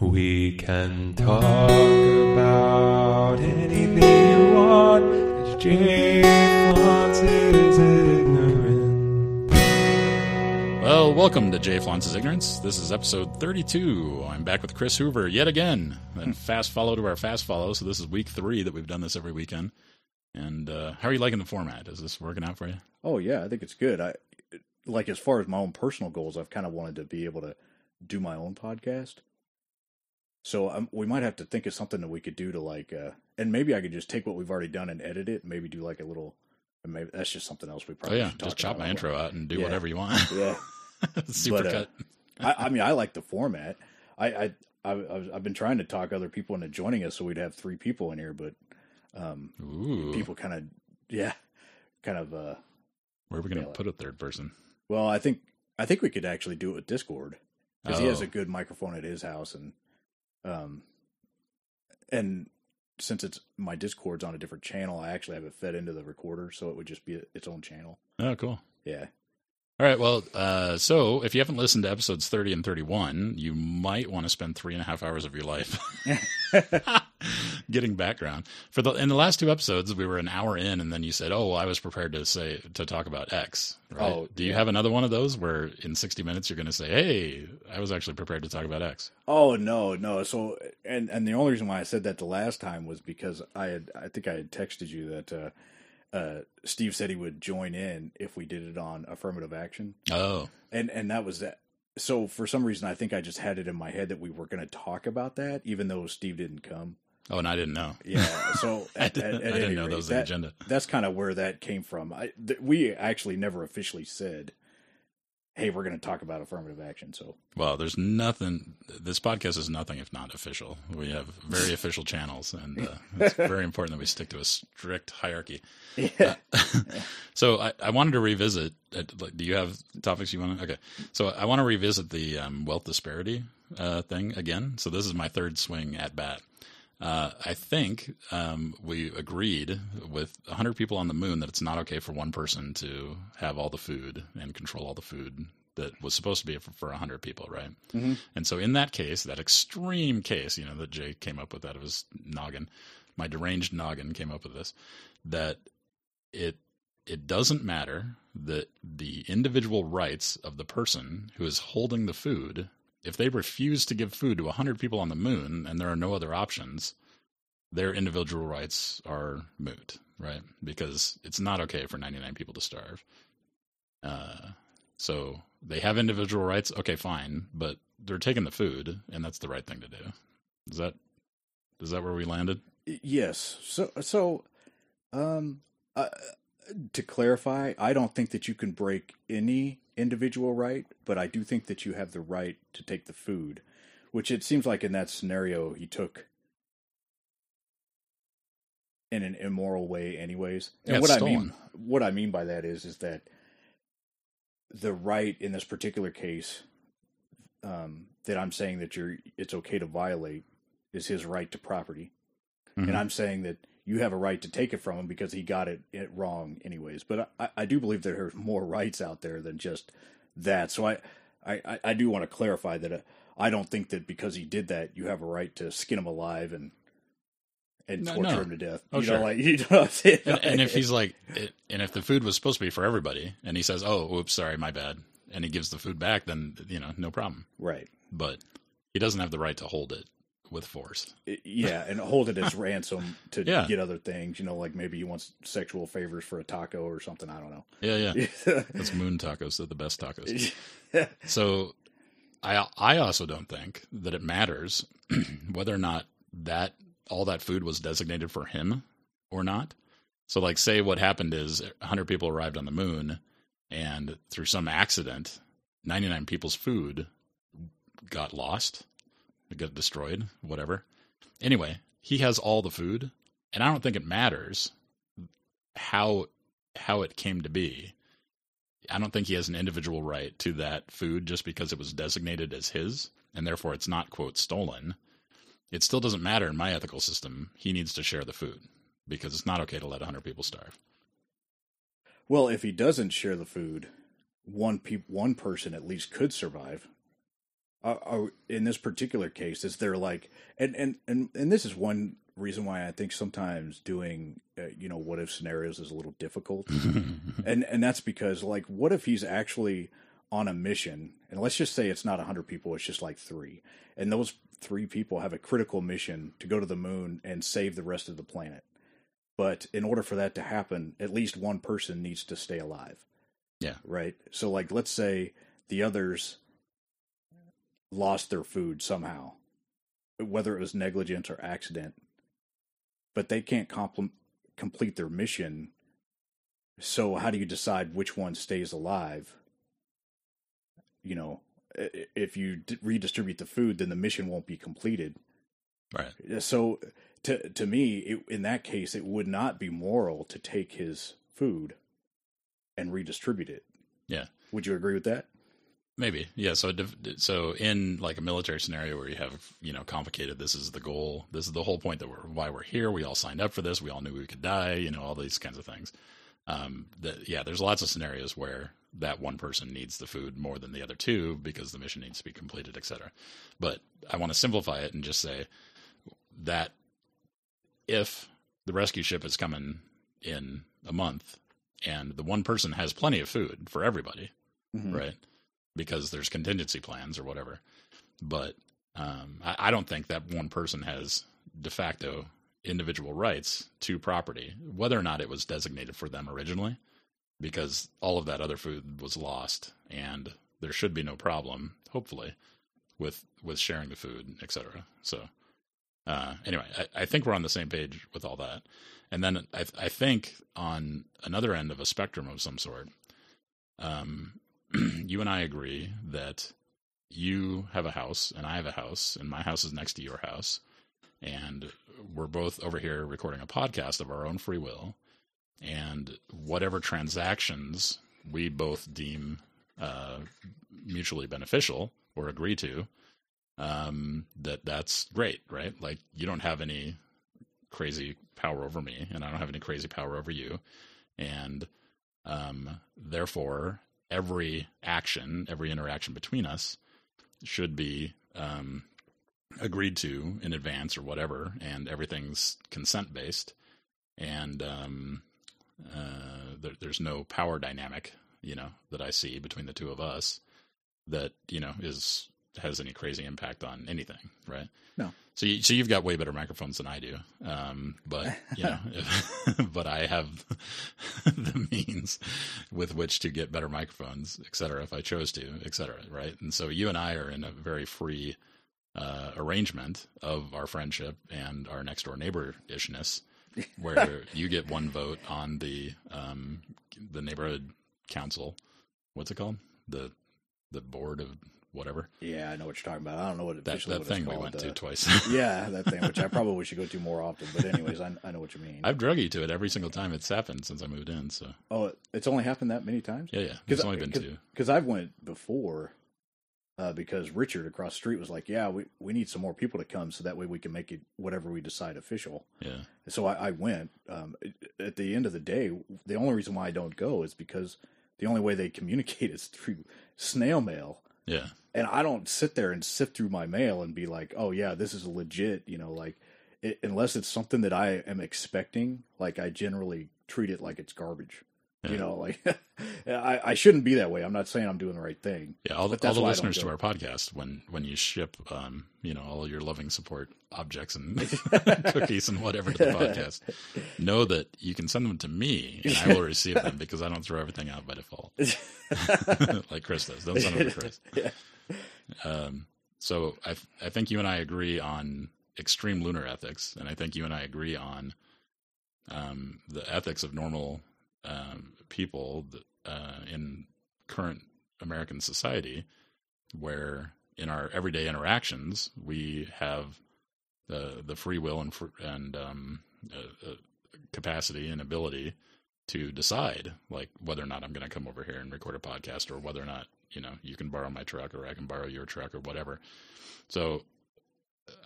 We can talk about anything you want. It's Jay Fonz's ignorance. Well, welcome to Jay Flounce's Ignorance. This is episode 32. I'm back with Chris Hoover yet again. And fast follow to our fast follow. So this is week three that we've done this every weekend. And uh, how are you liking the format? Is this working out for you? Oh yeah, I think it's good. I like as far as my own personal goals, I've kind of wanted to be able to do my own podcast. So um, we might have to think of something that we could do to like, uh, and maybe I could just take what we've already done and edit it, and maybe do like a little. Maybe that's just something else we Oh, probably yeah. should talk Just chop my intro out and do Yeah. whatever you want. Yeah, Super But, uh. I, I mean, I like the format. I, I, I, I've I've been trying to talk other people into joining us, so we'd have three people in here, but um, Ooh. people kind of, yeah, kind of. uh Where are we going to yeah, put a third person? Well, I think I think we could actually do it with Discord because he has Oh. a good microphone at his house, and um, and since it's my Discord's on a different channel, I actually have it fed into the recorder, so it would just be its own channel. Oh, cool. Yeah, All right. Well, uh, so if you haven't listened to episodes 30 and 31, you might want to spend three and a half hours of your life getting background. For the in the last two episodes, we were an hour in, and then you said, "Oh, well, I was prepared to say to talk about X." Right? Oh, Do you have another one of those where in 60 minutes you're going to say, "Hey, I was actually prepared to talk about X"? Oh no, no. So and and the only reason why I said that the last time was because I had I think I had texted you that uh, uh, Steve said he would join in if we did it on affirmative action, Oh, and and that was that. So for some reason, I think I just had it in my head that we were going to talk about that, even though Steve didn't come. Oh, and I didn't know. Yeah. So I didn't, at- at I didn't know rate, that was the agenda. That's kind of where that came from. I th- we actually never officially said, "Hey, we're going to talk about affirmative action." So Well, there's nothing. This podcast is nothing if not official. We have very official channels, and uh, it's very important that we stick to a strict hierarchy. yeah, So I, I wanted to revisit. uh, like, Do you have topics you want to? Okay. So I want to revisit the um, wealth disparity uh, thing again. So this is my third swing at bat. Uh, I think um, we agreed with 100 people on the moon that it's not okay for one person to have all the food and control all the food that was supposed to be for, for 100 people, right? Mhm. And so in that case, that extreme case, you know, that Jay came up with out of his noggin, my deranged noggin came up with this, that it it doesn't matter that the individual rights of the person who is holding the food, if they refuse to give food to 100 people on the moon and there are no other options, their individual rights are moot, right? Because it's not okay for 99 people to starve. Uh, so they have individual rights. Okay, fine, but they're taking the food, and that's the right thing to do. Is that is that where we landed? yes. So so, um, uh, to clarify, I don't think that you can break any individual right, but I do think that you have the right to take the food, which it seems like in that scenario he took in an immoral way anyways. And Yeah, what it's I mean what I mean by that is is that the right in this particular case um, that I'm saying that you're it's okay to violate is his right to property. Mhm. And I'm saying that you have a right to take it from him because he got it, it wrong anyways. But I, I do believe there are more rights out there than just that. So I, I, I- do want to clarify that uh, I don't think that because he did that, you have a right to skin him alive and and No, torture no. him to death. Oh, you sure. know, like you know what I'm saying? and, and if he's like, it, and if the food was supposed to be for everybody, and he says, "Oh, oops, sorry, my bad," and he gives the food back, then you know, no problem. right, But he doesn't have the right to hold it with force. Yeah, and hold it as ransom to Yeah. get other things. You know, like maybe he wants sexual favors for a taco or something. I don't know. Yeah, yeah. That's moon tacos. They're the best tacos. So, I I also don't think that it matters whether or not that all that food was designated for him or not. So, like, say what happened is 100 people arrived on the moon, and through some accident, 99 people's food got lost, got destroyed, whatever. Anyway, he has all the food, and I don't think it matters how how it came to be. I don't think he has an individual right to that food just because it was designated as his, and therefore it's not quote stolen. It still doesn't matter in my ethical system. He needs to share the food because it's not okay to let 100 people starve. Well, if he doesn't share the food, one pe- one person at least could survive. Are, are, in this particular case, is there like, and and and and this is one reason why I think sometimes doing, uh, you know, what if scenarios is a little difficult, and and that's because like, what if he's actually on a mission, and let's just say it's not hundred people, it's just like three, and those three people have a critical mission to go to the moon and save the rest of the planet. But in order for that to happen, at least one person needs to stay alive. Yeah. Right. So, like, let's say the others lost their food somehow, whether it was negligence or accident, but they can't compl- complete their mission. So, how do you decide which one stays alive? You know, if you d- redistribute the food, then the mission won't be completed. Right. Uh, so, to to me, it, in that case, it would not be moral to take his food and redistribute it. Yeah. Would you agree with that? Maybe, yeah. So, so in like a military scenario where you have, you know, complicated. This is the goal. This is the whole point that we're why we're here. We all signed up for this. We all knew we could die. You know, all these kinds of things. Um, that yeah, there's lots of scenarios where that one person needs the food more than the other two because the mission needs to be completed, etc. But I want to simplify it and just say that if the rescue ship is coming in a month and the one person has plenty of food for everybody, mm-hmm. right? Because there's contingency plans or whatever. But um, I, I, don't think that one person has de facto individual rights to property, whether or not it was designated for them originally, because all of that other food was lost, and there should be no problem, hopefully, with with sharing the food, etc. So, uh, anyway, I, I think we're on the same page with all that. And then I, I think on another end of a spectrum of some sort, um, you and I agree that you have a house and I have a house, and my house is next to your house, and we're both over here recording a podcast of our own free will, and whatever transactions we both deem uh, mutually beneficial or agree to, um, that that's great, right? Like you don't have any crazy power over me, and I don't have any crazy power over you. And um, therefore, every action, every interaction between us should be um, agreed to in advance or whatever, and everything's consent based. And um, uh, there, there's no power dynamic, you know, that I see between the two of us that you know is has any crazy impact on anything, right? No. So, you, so you've got way better microphones than I do, um, but you know, if, but I have the means with which to get better microphones, et cetera, if I chose to, et cetera, right? And so you and I are in a very free uh, arrangement of our friendship and our next door neighbor ishness, where you get one vote on the um, the neighborhood council. What's it called? The the board of whatever. Yeah, I know what you're talking about. I don't know what that, that thing we went uh, to twice. yeah, that thing, which I probably should go to more often. But anyways, I, I know what you mean. I've drug you to it every single time it's happened since I moved in. So oh, it's only happened that many times. Yeah, yeah. It's only been two. Because I've went before. Uh, because Richard across the street was like, "Yeah, we, we need some more people to come, so that way we can make it whatever we decide official." Yeah. So I, I went. Um, at the end of the day, the only reason why I don't go is because the only way they communicate is through snail mail. Yeah. And I don't sit there and sift through my mail and be like, oh, yeah, this is legit. You know, like, it, unless it's something that I am expecting, like, I generally treat it like it's garbage. Yeah. You know, like I, I shouldn't be that way. I'm not saying I'm doing the right thing. Yeah, all the, all the listeners to our podcast, when when you ship, um, you know, all your loving support objects and cookies and whatever to the podcast, know that you can send them to me and I will receive them because I don't throw everything out by default, like Chris does. Don't send them to Chris. Yeah. Um, so I I think you and I agree on extreme lunar ethics, and I think you and I agree on um, the ethics of normal um, people uh, in current American society, where in our everyday interactions we have the the free will and and um, uh, uh, capacity and ability to decide like whether or not I'm going to come over here and record a podcast or whether or not you know you can borrow my truck or I can borrow your truck or whatever. So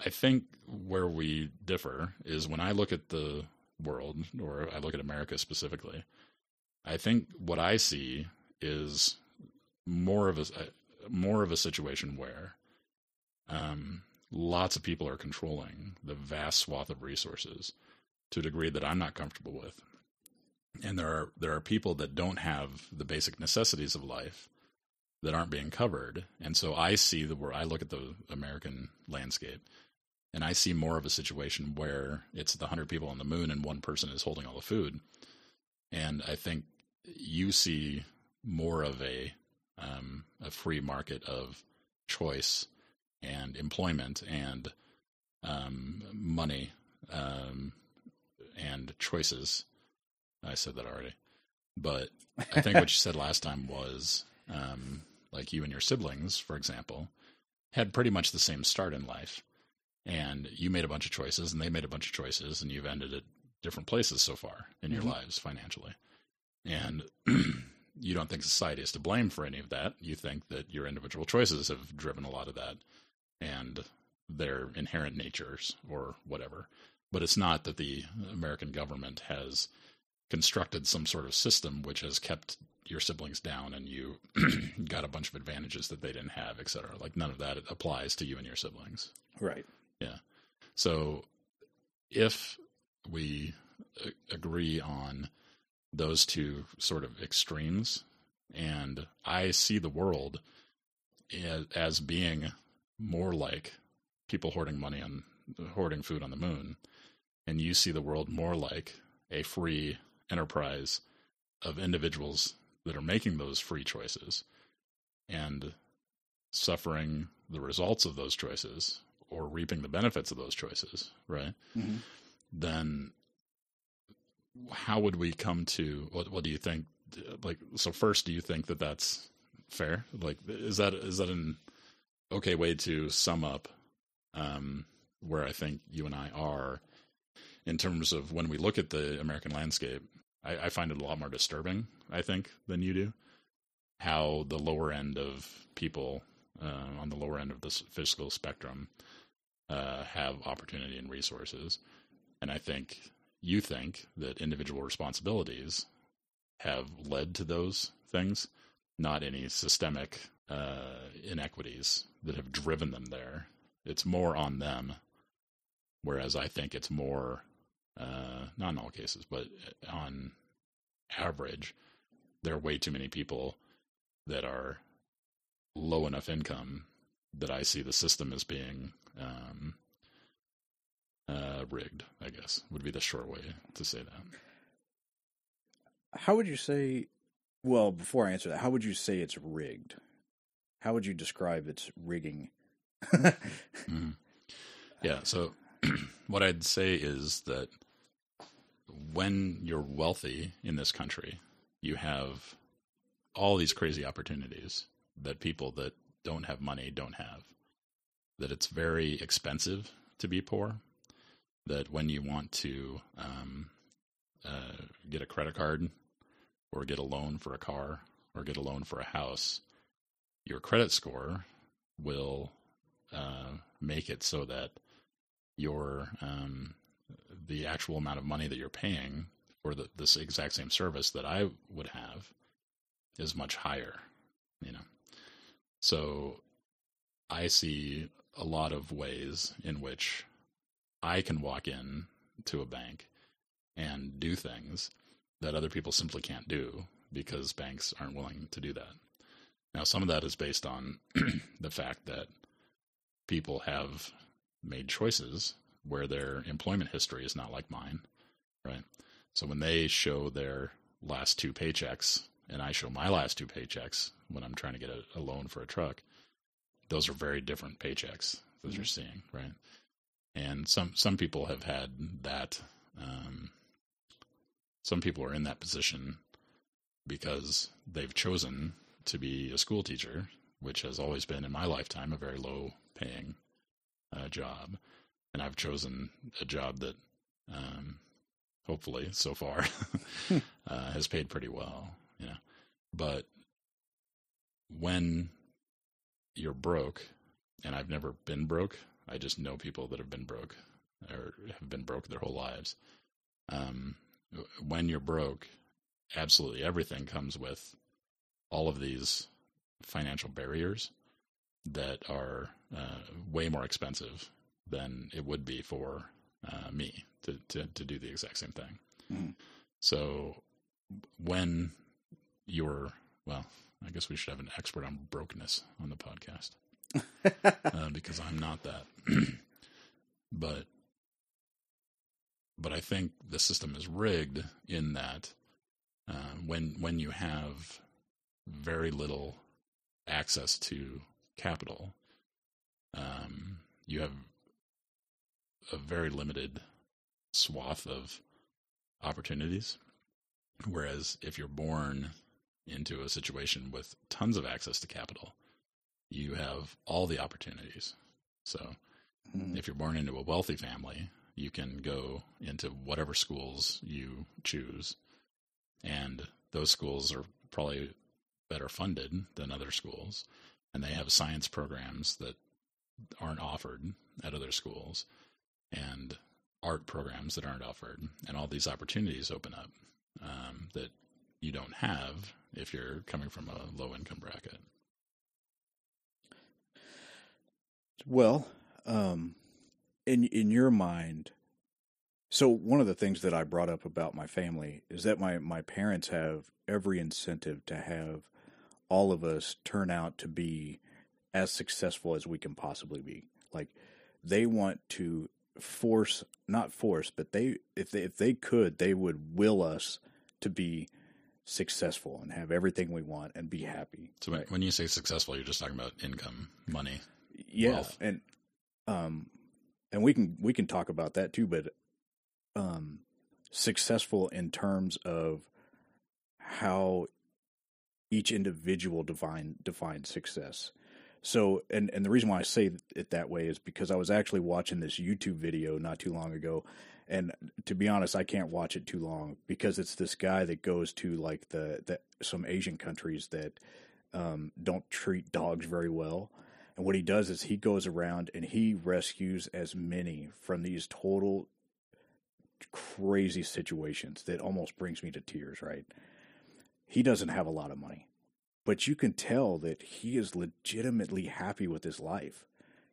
I think where we differ is when I look at the world or I look at America specifically, I think what I see is more of a more of a situation where um, lots of people are controlling the vast swath of resources to a degree that I'm not comfortable with. And there are there are people that don't have the basic necessities of life that aren't being covered. And so I see the where I look at the American landscape and I see more of a situation where it's the hundred people on the moon and one person is holding all the food. And I think you see more of a um, a free market of choice and employment and um, money um, and choices. I said that already, but I think what you said last time was um, like you and your siblings, for example, had pretty much the same start in life, and you made a bunch of choices, and they made a bunch of choices, and you've ended at different places so far in your mm-hmm. lives financially, and. you don't think society is to blame for any of that. You think that your individual choices have driven a lot of that and their inherent natures or whatever. But it's not that the American government has constructed some sort of system which has kept your siblings down and you got a bunch of advantages that they didn't have, et cetera. Like none of that applies to you and your siblings. Right. Yeah. So if we uh, agree on those two sort of extremes, and I see the world as being more like people hoarding money on hoarding food on the moon, and you see the world more like a free enterprise of individuals that are making those free choices and suffering the results of those choices or reaping the benefits of those choices, right? Mm-hmm. Then how would we come to what what do you think like so first do you think that that's fair like is that is that an okay way to sum up um, where I think you and I are in terms of when we look at the American landscape. I, I find it a lot more disturbing, I think, than you do. How the lower end of people uh, on the lower end of the fiscal spectrum uh, have opportunity and resources, and I think you think that individual responsibilities have led to those things, not any systemic uh, inequities that have driven them there. It's more on them, whereas I think it's more, uh, not in all cases, but on average, there are way too many people that are low enough income that I see the system as being um, uh, rigged. I guess would be the short way to say that. How would you say? Well, before I answer that, how would you say it's rigged? How would you describe its rigging? mm-hmm. Yeah. So, what I'd say is that when you're wealthy in this country, you have all these crazy opportunities that people that don't have money don't have. That it's very expensive to be poor. That when you want to um, uh, get a credit card or get a loan for a car or get a loan for a house, your credit score will uh, make it so that your um, the actual amount of money that you're paying for the, this exact same service that I would have is much higher. You know, so I see a lot of ways in which I can walk in to a bank and do things that other people simply can't do because banks aren't willing to do that. Now, some of that is based on the fact that people have made choices where their employment history is not like mine, right? So when they show their last two paychecks and I show my last two paychecks when I'm trying to get a, a loan for a truck, those are very different paychecks that mm-hmm. you're seeing, right? And some some people have had that. Um, some people are in that position because they've chosen to be a school teacher, which has always been in my lifetime a very low paying uh, job. And I've chosen a job that, um, hopefully, so far, uh, has paid pretty well. You know, but when you're broke, and I've never been broke, I just know people that have been broke or have been broke their whole lives. Um, when you're broke, absolutely everything comes with all of these financial barriers that are uh, way more expensive than it would be for uh, me to, to, to do the exact same thing. Mhm. So when you're, well, I guess we should have an expert on brokenness on the podcast uh, because I'm not that. but but I think the system is rigged in that uh, when when you have very little access to capital, um, you have a very limited swath of opportunities. Whereas if you're born into a situation with tons of access to capital, you have all the opportunities. So Mhm. if you're born into a wealthy family, you can go into whatever schools you choose. And those schools are probably better funded than other schools. And they have science programs that aren't offered at other schools and art programs that aren't offered. And all these opportunities open up um, that you don't have if you're coming from a low income bracket. Well, um, in in your mind, so one of the things that I brought up about my family is that my my parents have every incentive to have all of us turn out to be as successful as we can possibly be. Like they want to force, not force, but they if they if they could, they would will us to be successful and have everything we want and be happy. So when- when you say successful, you're just talking about income, money. yeah wealth. and um and we can we can talk about that too but um successful in terms of how each individual define defines success so and and the reason why I say it that way is because I was actually watching this YouTube video not too long ago and to be honest I can't watch it too long because it's this guy that goes to like the, the some Asian countries that um, don't treat dogs very well and what he does is he goes around and he rescues as many from these total crazy situations that almost brings me to tears, right? He doesn't have a lot of money, but you can tell that he is legitimately happy with his life.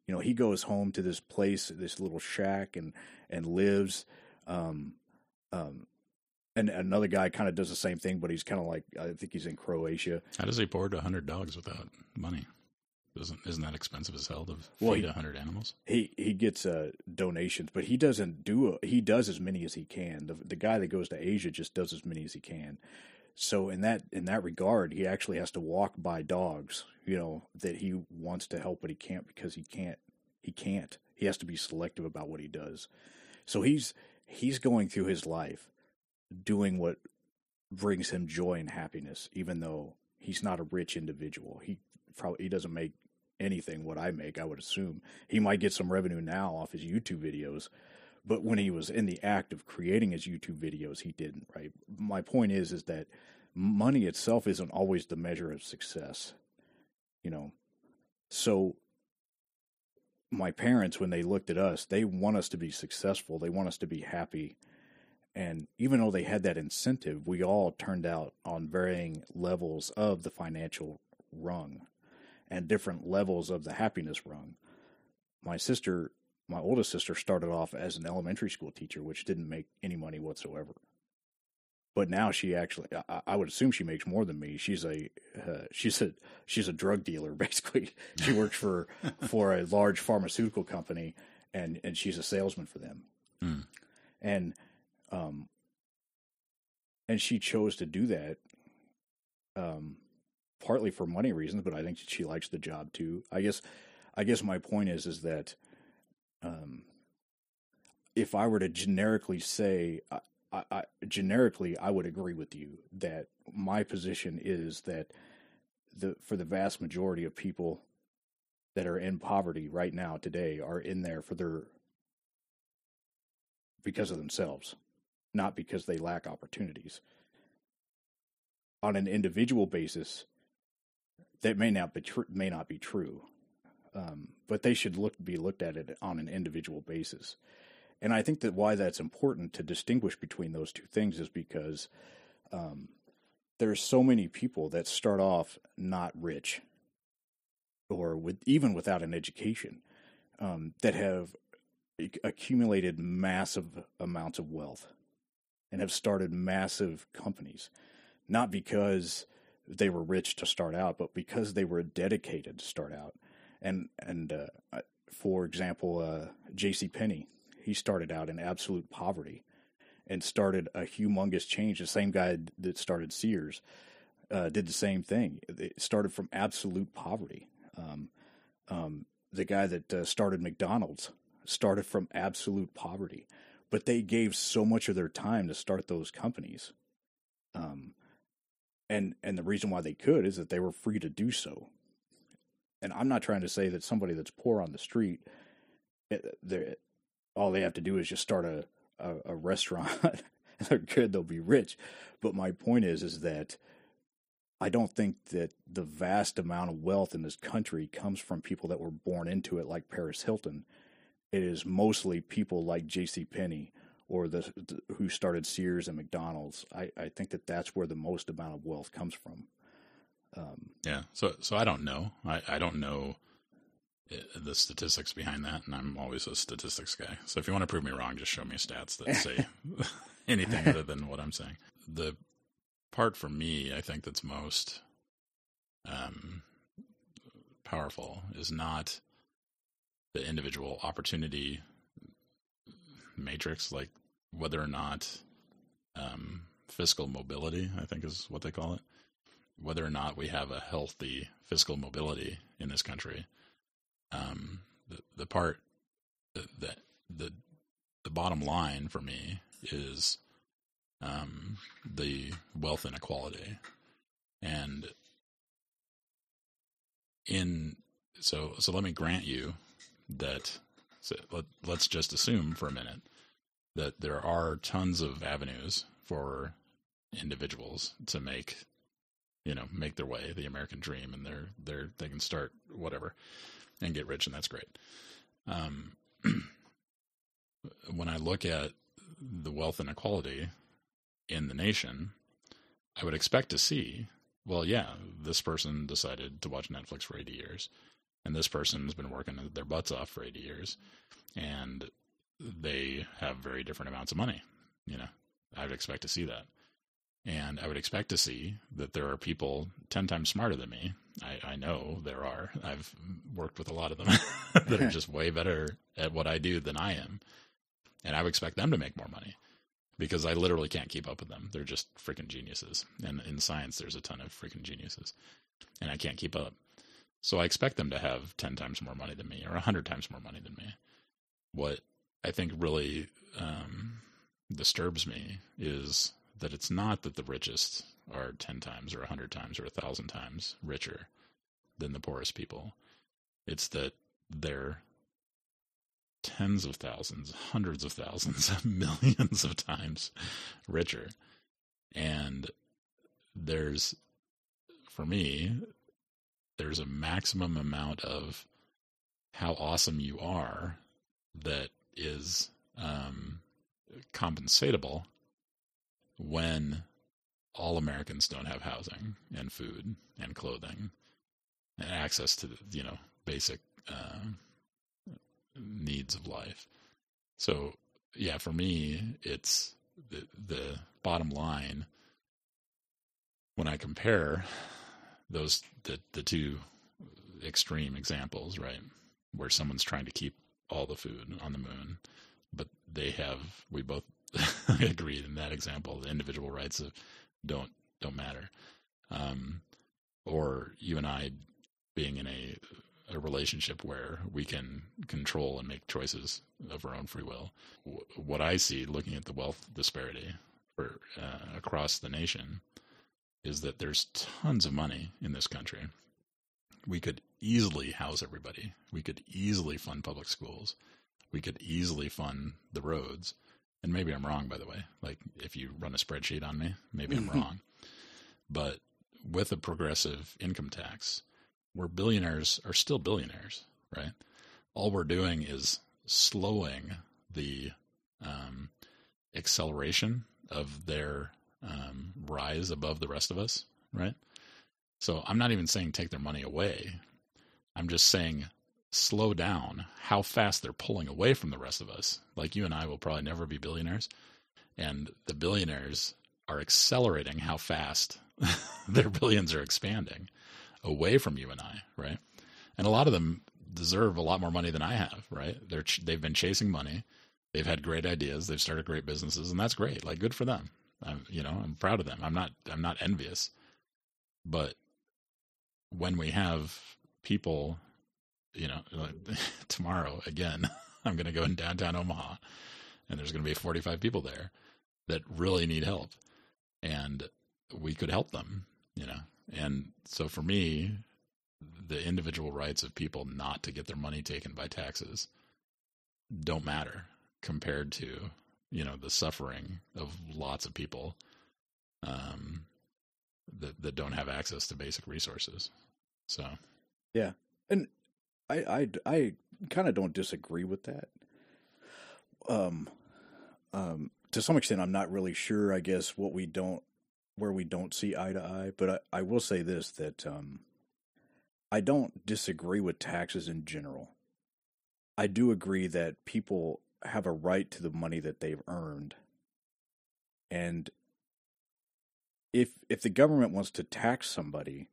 You know, he goes home to this place, this little shack and and lives um um and another guy kind of does the same thing, but he's kind of like I think he's in Croatia. How does he board a hundred dogs without money? Isn't isn't that expensive as hell to Well, feed a hundred animals? he he gets uh, donations, but he doesn't do he does as many as he can. The the guy that goes to Asia just does as many as he can. So in that in that regard, he actually has to walk by dogs, you know, that he wants to help, but he can't because he can't he can't. He has to be selective about what he does. So he's he's going through his life doing what brings him joy and happiness, even though he's not a rich individual. He probably he doesn't make anything what I make, I would assume. He might get some revenue now off his YouTube videos, but when he was in the act of creating his YouTube videos, he didn't, right? My point is is that money itself isn't always the measure of success. You know. So my parents when they looked at us, they want us to be successful. They want us to be happy. And even though they had that incentive, we all turned out on varying levels of the financial rung and different levels of the happiness rung. My sister, my oldest sister, started off as an elementary school teacher, which didn't make any money whatsoever. But now she actually, I, I would assume she makes more than me. She's a, uh, she's a, she's a drug dealer basically. She works for for a large pharmaceutical company, and and she's a salesman for them. Hmm. And, um, and she chose to do that. Um, partly for money reasons, but I think she likes the job too. I guess, I guess my point is, is that, um, if I were to generically say, I, I, I, generically, I would agree with you that my position is that the for the vast majority of people that are in poverty right now today are in there for their because of themselves, not because they lack opportunities. On an individual basis, that may not be tr- may not be true, um, but they should look be looked at it on an individual basis. And I think that why that's important to distinguish between those two things is because um, there's so many people that start off not rich, or with even without an education um, that have accumulated massive amounts of wealth and have started massive companies, not because they were rich to start out, but because they were dedicated to start out. And and uh, for example, uh, J.C. Penney, he started out in absolute poverty and started a humongous change. The same guy that started Sears uh, did the same thing. It started from absolute poverty. Um, um, the guy that uh, started McDonald's started from absolute poverty, but they gave so much of their time to start those companies. Um, and and the reason why they could is that they were free to do so. And I'm not trying to say that somebody that's poor on the street, eh, they eh, all they have to do is just start a a, a restaurant. they're good, they'll be rich. But my point is, is that I don't think that the vast amount of wealth in this country comes from people that were born into it, like Paris Hilton. It is mostly people like J.C. Penney or the, the, who started Sears and McDonald's. I, I think that that's where the most amount of wealth comes from. Um, yeah. So so I don't know. I, I don't know uh, the statistics behind that, and I'm always a statistics guy. So if you want to prove me wrong, just show me stats that say anything other than what I'm saying. The part for me, I think that's most um, powerful is not the individual opportunity matrix, like whether or not um, fiscal mobility, I think is what they call it, whether or not we have a healthy fiscal mobility in this country. Um, the the part that the the bottom line for me is um, the wealth inequality, and in so so let me grant you that so let, let's just assume for a minute that there are tons of avenues for individuals to make you know make their way the american dream and they're they're they can start whatever and get rich and that's great um, when i look at the wealth inequality in the nation, I would expect to see, well, yeah, this person decided to watch Netflix for 80 years, and this person has been working their butts off for 80 years, and they have very different amounts of money. You know, I would expect to see that. And I would expect to see that there are people 10 times smarter than me. I, I know there are. I've worked with a lot of them that are just way better at what I do than I am. And I would expect them to make more money because I literally can't keep up with them. They're just freaking geniuses. And in science, there's a ton of freaking geniuses, and I can't keep up. So I expect them to have 10 times more money than me or 100 times more money than me. What I think really um, disturbs me is that it's not that the richest are 10 times or 100 times or 1,000 times richer than the poorest people. It's that they're tens of thousands, hundreds of thousands, millions of times richer. And there's, for me, there's a maximum amount of how awesome you are that is um, compensatable when all Americans don't have housing and food and clothing and access to you know basic uh, needs of life. So yeah, for me, it's the, the bottom line when I compare those the the two extreme examples, right, where someone's trying to keep all the food on the moon, but they have we both agreed in that example the individual rights don't don't matter, um, or you and I being in a a relationship where we can control and make choices of our own free will. What I see looking at the wealth disparity for, uh, across the nation is that there's tons of money in this country. We could easily house everybody. We could easily fund public schools. We could easily fund the roads. And maybe I'm wrong, by the way. Like, if you run a spreadsheet on me, maybe I'm wrong. But with a progressive income tax, where billionaires are still billionaires, right? All we're doing is slowing the um, acceleration of their um, rise above the rest of us, right? So I'm not even saying take their money away. I'm just saying, slow down how fast they're pulling away from the rest of us. Like you and I will probably never be billionaires, and the billionaires are accelerating how fast their billions are expanding away from you and I, right? And a lot of them deserve a lot more money than I have, right? They're ch- they've been chasing money. They've had great ideas. They've started great businesses, and that's great. Like good for them. I'm, you know, I'm proud of them. I'm not I'm not envious. But when we have people, you know, like tomorrow again, I'm going to go in downtown Omaha, and there's going to be 45 people there that really need help, and we could help them, you know. And so for me, the individual rights of people not to get their money taken by taxes don't matter compared to you know the suffering of lots of people um, that that don't have access to basic resources. So Yeah, and I I I kind of don't disagree with that. Um, um, to some extent, I'm not really sure. I guess what we don't where we don't see eye to eye, but I, I will say this that um, I don't disagree with taxes in general. I do agree that people have a right to the money that they've earned. And if if the government wants to tax somebody,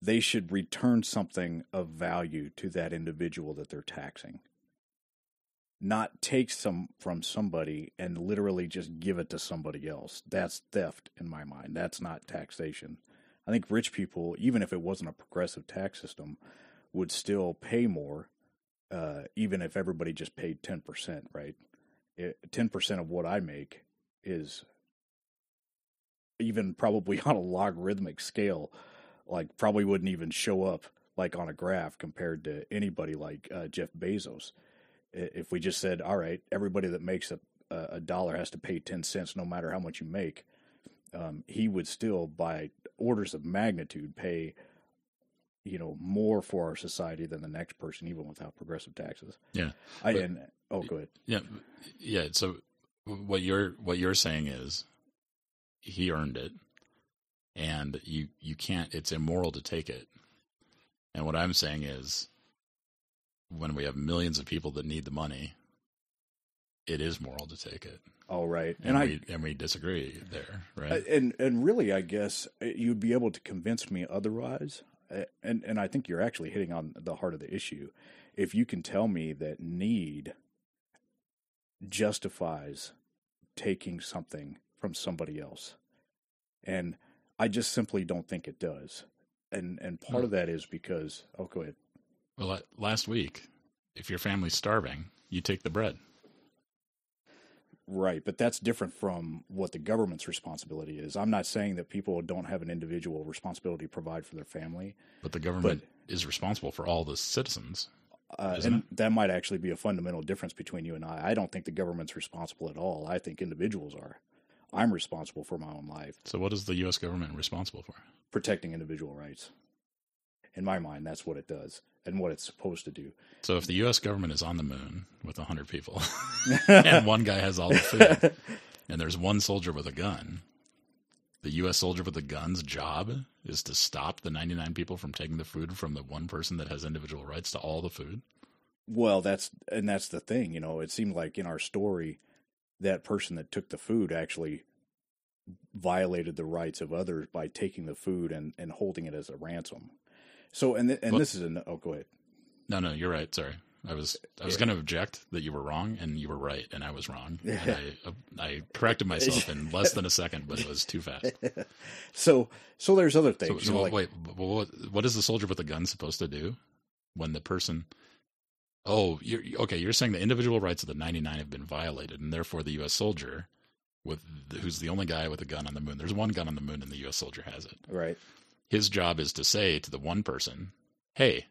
they should return something of value to that individual that they're taxing. Not take some from somebody and literally just give it to somebody else. That's theft in my mind. That's not taxation. I think rich people, even if it wasn't a progressive tax system, would still pay more, uh, even if everybody just paid ten percent. Right, ten percent of what I make is even probably on a logarithmic scale, like probably wouldn't even show up like on a graph compared to anybody like uh, Jeff Bezos. If we just said, all right, everybody that makes a, a dollar has to pay 10 cents no matter how much you make, um, he would still, by orders of magnitude, pay you know more for our society than the next person, even without progressive taxes. Yeah, I but, and oh, go ahead. Yeah, yeah. So what you're what you're saying is he earned it, and you you can't. It's immoral to take it. And what I'm saying is, when we have millions of people that need the money, it is moral to take it. All right, and, and we, I and we disagree there, right? And and really, I guess uh, you'd be able to convince me otherwise. Uh, and and I think you're actually hitting on the heart of the issue. If you can tell me that need justifies taking something from somebody else, and I just simply don't think it does. And and part of that is because oh, go ahead. Well, last week, if your family's starving, you take the bread. Right, but that's different from what the government's responsibility is. I'm not saying that people don't have an individual responsibility to provide for their family. But the government but, is responsible for all the citizens. Uh, and it? that might actually be a fundamental difference between you and I. I don't think the government's responsible at all. I think individuals are. I'm responsible for my own life. So, what is the U.S. government responsible for? Protecting individual rights. In my mind, that's what it does and what it's supposed to do. So, if the U.S. government is on the moon with 100 people and one guy has all the food, and there's one soldier with a gun, the U.S. soldier with the gun's job is to stop the 99 people from taking the food from the one person that has individual rights to all the food. Well, that's and that's the thing. You know, it seemed like in our story that person that took the food actually violated the rights of others by taking the food and, and holding it as a ransom. So and th- and well, this is an oh go ahead. No, no, you're right. Sorry. I was I was yeah. going to object that you were wrong and you were right and I was wrong. Yeah. I uh, I corrected myself in less than a second, but it was too fast. so so there's other things. So, so like, wait, what what is the soldier with the gun supposed to do when the person Oh, you're, okay. You're saying the individual rights of the 99 have been violated, and therefore the U.S. soldier, with who's the only guy with a gun on the moon. There's one gun on the moon, and the U.S. soldier has it. Right. His job is to say to the one person, "Hey,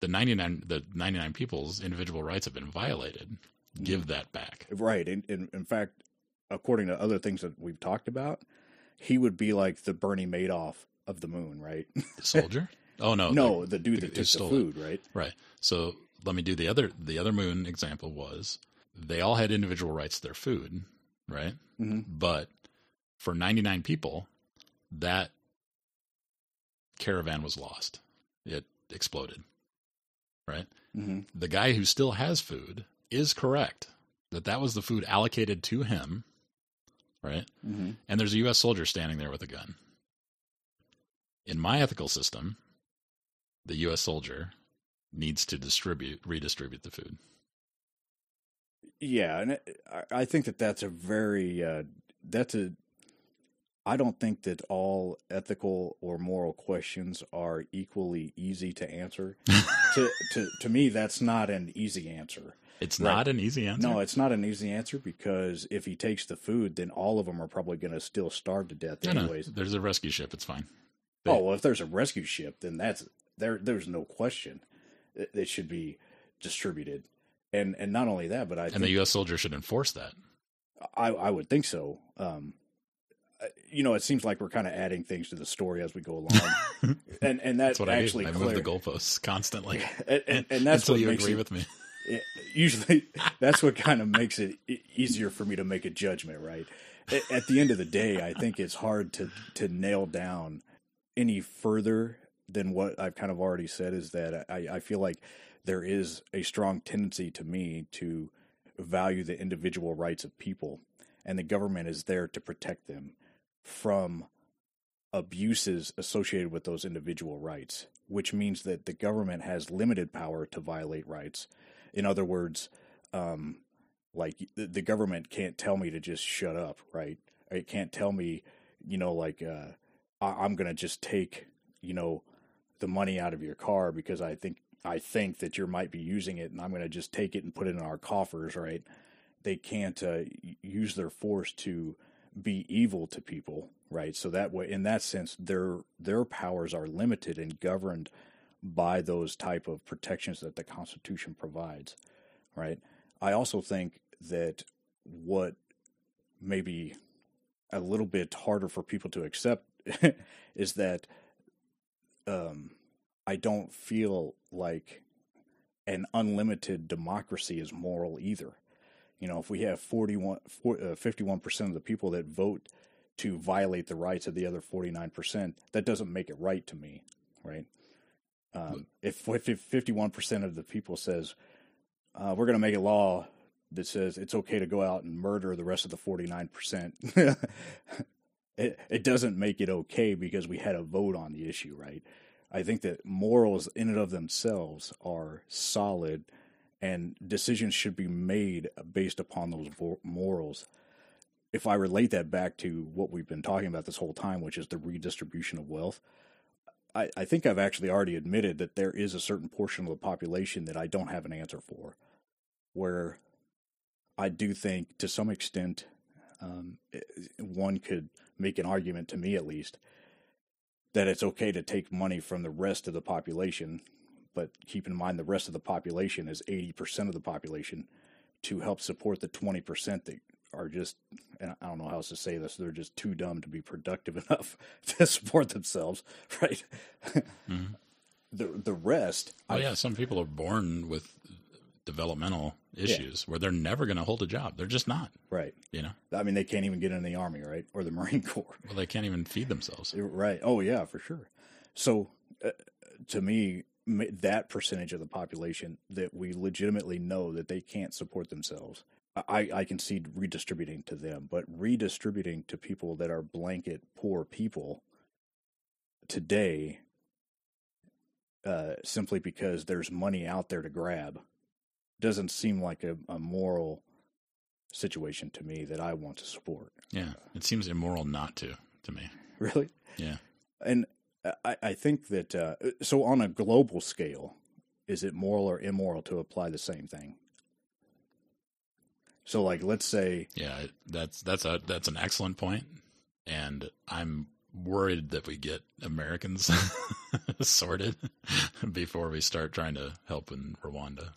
the 99 the 99 people's individual rights have been violated. Give that back." Right. In, in, in fact, according to other things that we've talked about, he would be like the Bernie Madoff of the moon, right? The soldier. Oh no, no, the, the dude that took the food, it. right? Right. So let me do the other. The other moon example was they all had individual rights to their food, right? Mm-hmm. But for 99 people, that caravan was lost. It exploded. Right? hmm The guy who still has food is correct that that was the food allocated to him. Right? hmm And there's a U.S. soldier standing there with a gun. In my ethical system, the U.S. soldier needs to distribute, redistribute the food. Yeah, and it, I- think that that's a very uh, that's a. I don't think that all ethical or moral questions are equally easy to answer. to, to to me, that's not an easy answer. It's Right. not an easy answer. No, it's not an easy answer because if he takes the food, then all of them are probably going to still starve to death No, no, anyways. there's a rescue ship. It's fine. Oh well, if there's a rescue ship, then that's there. There's no question it, it should be distributed, and and not only that, but I And think the U.S. soldier should enforce that. I, I would think so. Um, uh, you know, it seems like we're kind of adding things to the story as we go along, and and that That's what actually I do. I move the goalposts constantly. and, and, and that's until what you makes agree it, with me. it- usually that's what kind of makes it easier for me to make a judgment. Right at, at the end of the day, I think it's hard to to nail down any further than what I've kind of already said. Is that I, I feel like there is a strong tendency to me to value the individual rights of people, and the government is there to protect them from abuses associated with those individual rights, which means that the government has limited power to violate rights. In other words, um, like the, government can't tell me to just shut up, right? It can't tell me, you know, like uh, I, I'm going to just take, you know, the money out of your car because I think I think that you might be using it, and I'm going to just take it and put it in our coffers, right? They can't uh, use their force to be evil to people, right? So that way, in that sense, their their powers are limited and governed by those type of protections that the Constitution provides, right? I also think that what maybe a little bit harder for people to accept is that um, I don't feel like an unlimited democracy is moral either. You know, if we have 41, four- uh, 51% of the people that vote to violate the rights of the other 49%, that doesn't make it right to me, right? Um, if, if 51% of the people says, uh, we're going to make a law that says it's okay to go out and murder the rest of the 49%, it, it doesn't make it okay because we had a vote on the issue, right? I think that morals in and of themselves are solid and decisions should be made based upon those morals. If I relate that back to what we've been talking about this whole time, which is the redistribution of wealth, I, I think I've actually already admitted that there is a certain portion of the population that I don't have an answer for, where I do think to some extent um, one could make an argument to me at least that it's okay to take money from the rest of the population, but keep in mind the rest of the population is 80% of the population to help support the 20% that are just, and I don't know how else to say this, they're just too dumb to be productive enough to support themselves, right? Mhm. The, the rest, Oh I- yeah, some people are born with developmental issues where they're never going to hold a job. They're just not. right. You know, I mean, they can't even get in the army, right? Or the Marine Corps. well, they can't even feed themselves. Right. Oh, yeah, for sure. So, uh, to me, that percentage of the population that we legitimately know that they can't support themselves, I, I can see redistributing to them, but redistributing to people that are blanket poor people today, uh, simply because there's money out there to grab, doesn't seem like a, a moral situation to me that I want to support. Yeah, it seems immoral not to to me. Really? Yeah. And I, I think that uh, so on a global scale, is it moral or immoral to apply the same thing? So, like, let's say, Yeah, that's that's a that's an excellent point. point, and I'm worried that we get Americans sorted before we start trying to help in Rwanda.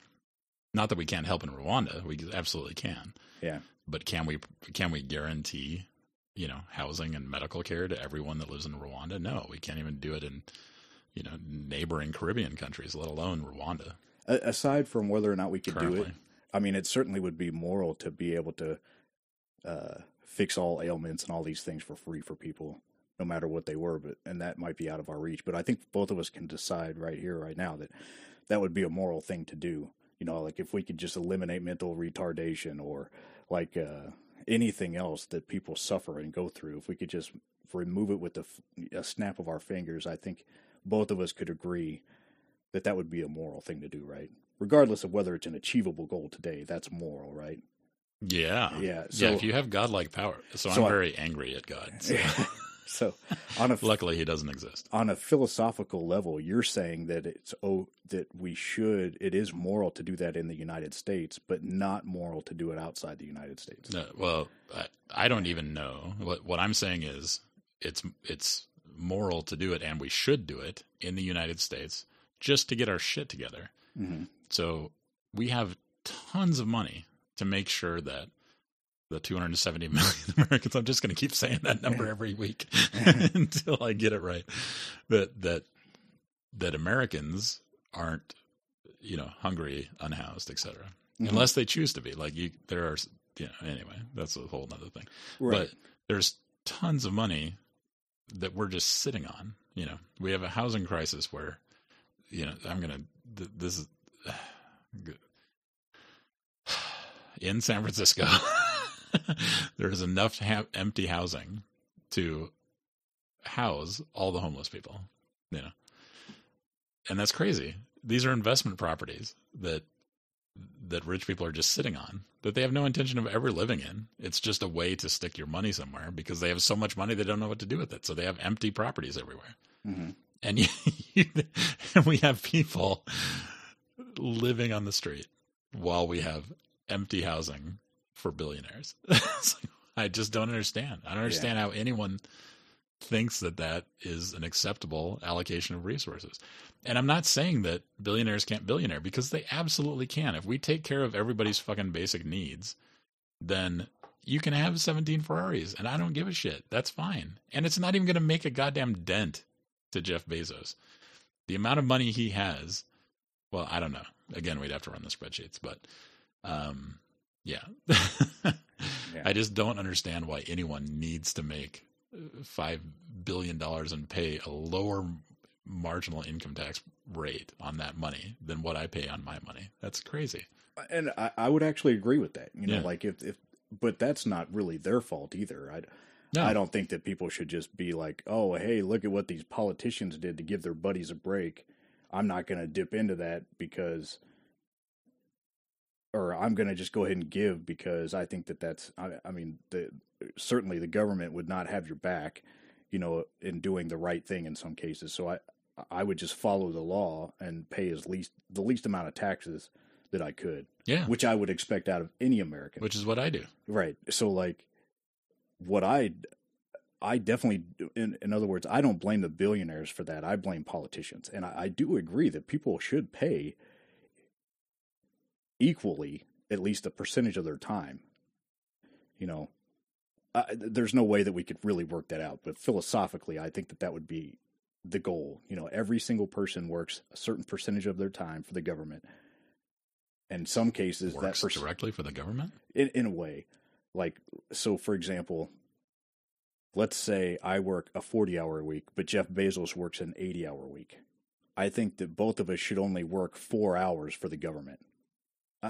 Not that we can't help in Rwanda, we absolutely can. yeah, But can we can we guarantee, you know, housing and medical care to everyone that lives in Rwanda? No, we can't even do it in, you know, neighboring Caribbean countries, let alone Rwanda. A- aside from whether or not we could do it, I mean, it certainly would be moral to be able to uh, fix all ailments and all these things for free for people. no matter what they were. But and that might be out of our reach. But I think both of us can decide right here, right now, that that would be a moral thing to do. You know, like if we could just eliminate mental retardation or like uh, anything else that people suffer and go through, if we could just remove it with the, a snap of our fingers, I think both of us could agree that that would be a moral thing to do, right? Regardless of whether it's an achievable goal today, that's moral, right? Yeah. Yeah, yeah. so- If you have godlike power, so, So I'm I- very angry at God. So So, on a luckily, he doesn't exist. on a philosophical level, you're saying that it's oh that we should it is moral to do that in the United States, but not moral to do it outside the United States. No, well, I, I don't even know. What what I'm saying is it's it's moral to do it, and we should do it in the United States just to get our shit together. Mhm. So we have tons of money to make sure that the 270 million Americans. I'm just going to keep saying that number every week until I get it right. That that that Americans aren't, you know, hungry, unhoused, etc. Mhm. Unless they choose to be. Like you, there are, you know. Anyway, that's a whole other thing. Right. But there's tons of money that we're just sitting on. You know, we have a housing crisis where, you know, I'm gonna. th- This is in San Francisco. there is enough ha- empty housing to house all the homeless people. You know, and that's crazy. These are investment properties that that rich people are just sitting on that they have no intention of ever living in. It's just a way to stick your money somewhere because they have so much money they don't know what to do with it. So they have empty properties everywhere. Mhm. And you, and we have people living on the street while we have empty housing for billionaires. Like, I just don't understand. I don't understand how anyone thinks that that is an acceptable allocation of resources. And I'm not saying that billionaires can't billionaire because they absolutely can. If we take care of everybody's fucking basic needs, then you can have 17 Ferraris and I don't give a shit. That's fine. And it's not even going to make a goddamn dent to Jeff Bezos. The amount of money he has, well, I don't know. Again, we'd have to run the spreadsheets, but um yeah. I just don't understand why anyone needs to make uh, five billion dollars and pay a lower marginal income tax rate on that money than what I pay on my money. That's crazy. Uh, and I, I would actually agree with that. You know, Yeah. like if if but that's not really their fault either. I No. I don't think that people should just be like, "Oh, hey, look at what these politicians did to give their buddies a break. I'm not going to dip into that because or I'm going to just go ahead and give because I think that that's I, I mean, the certainly the government would not have your back, you know, in doing the right thing in some cases. So I I would just follow the law and pay as least the least amount of taxes that I could, Yeah. which I would expect out of any American. Which is what I do. Right. So like what I I definitely in in other words, I don't blame the billionaires for that. I blame politicians. And I, I do agree that people should pay equally at least a percentage of their time. You know, I, there's no way that we could really work that out, but philosophically, I think that that would be the goal. You know, every single person works a certain percentage of their time for the government. In some cases, that Works perc- directly for the government. in in a way like so for example let's say i work a 40 hour week but jeff bezos works an 80 hour week i think that both of us should only work four hours for the government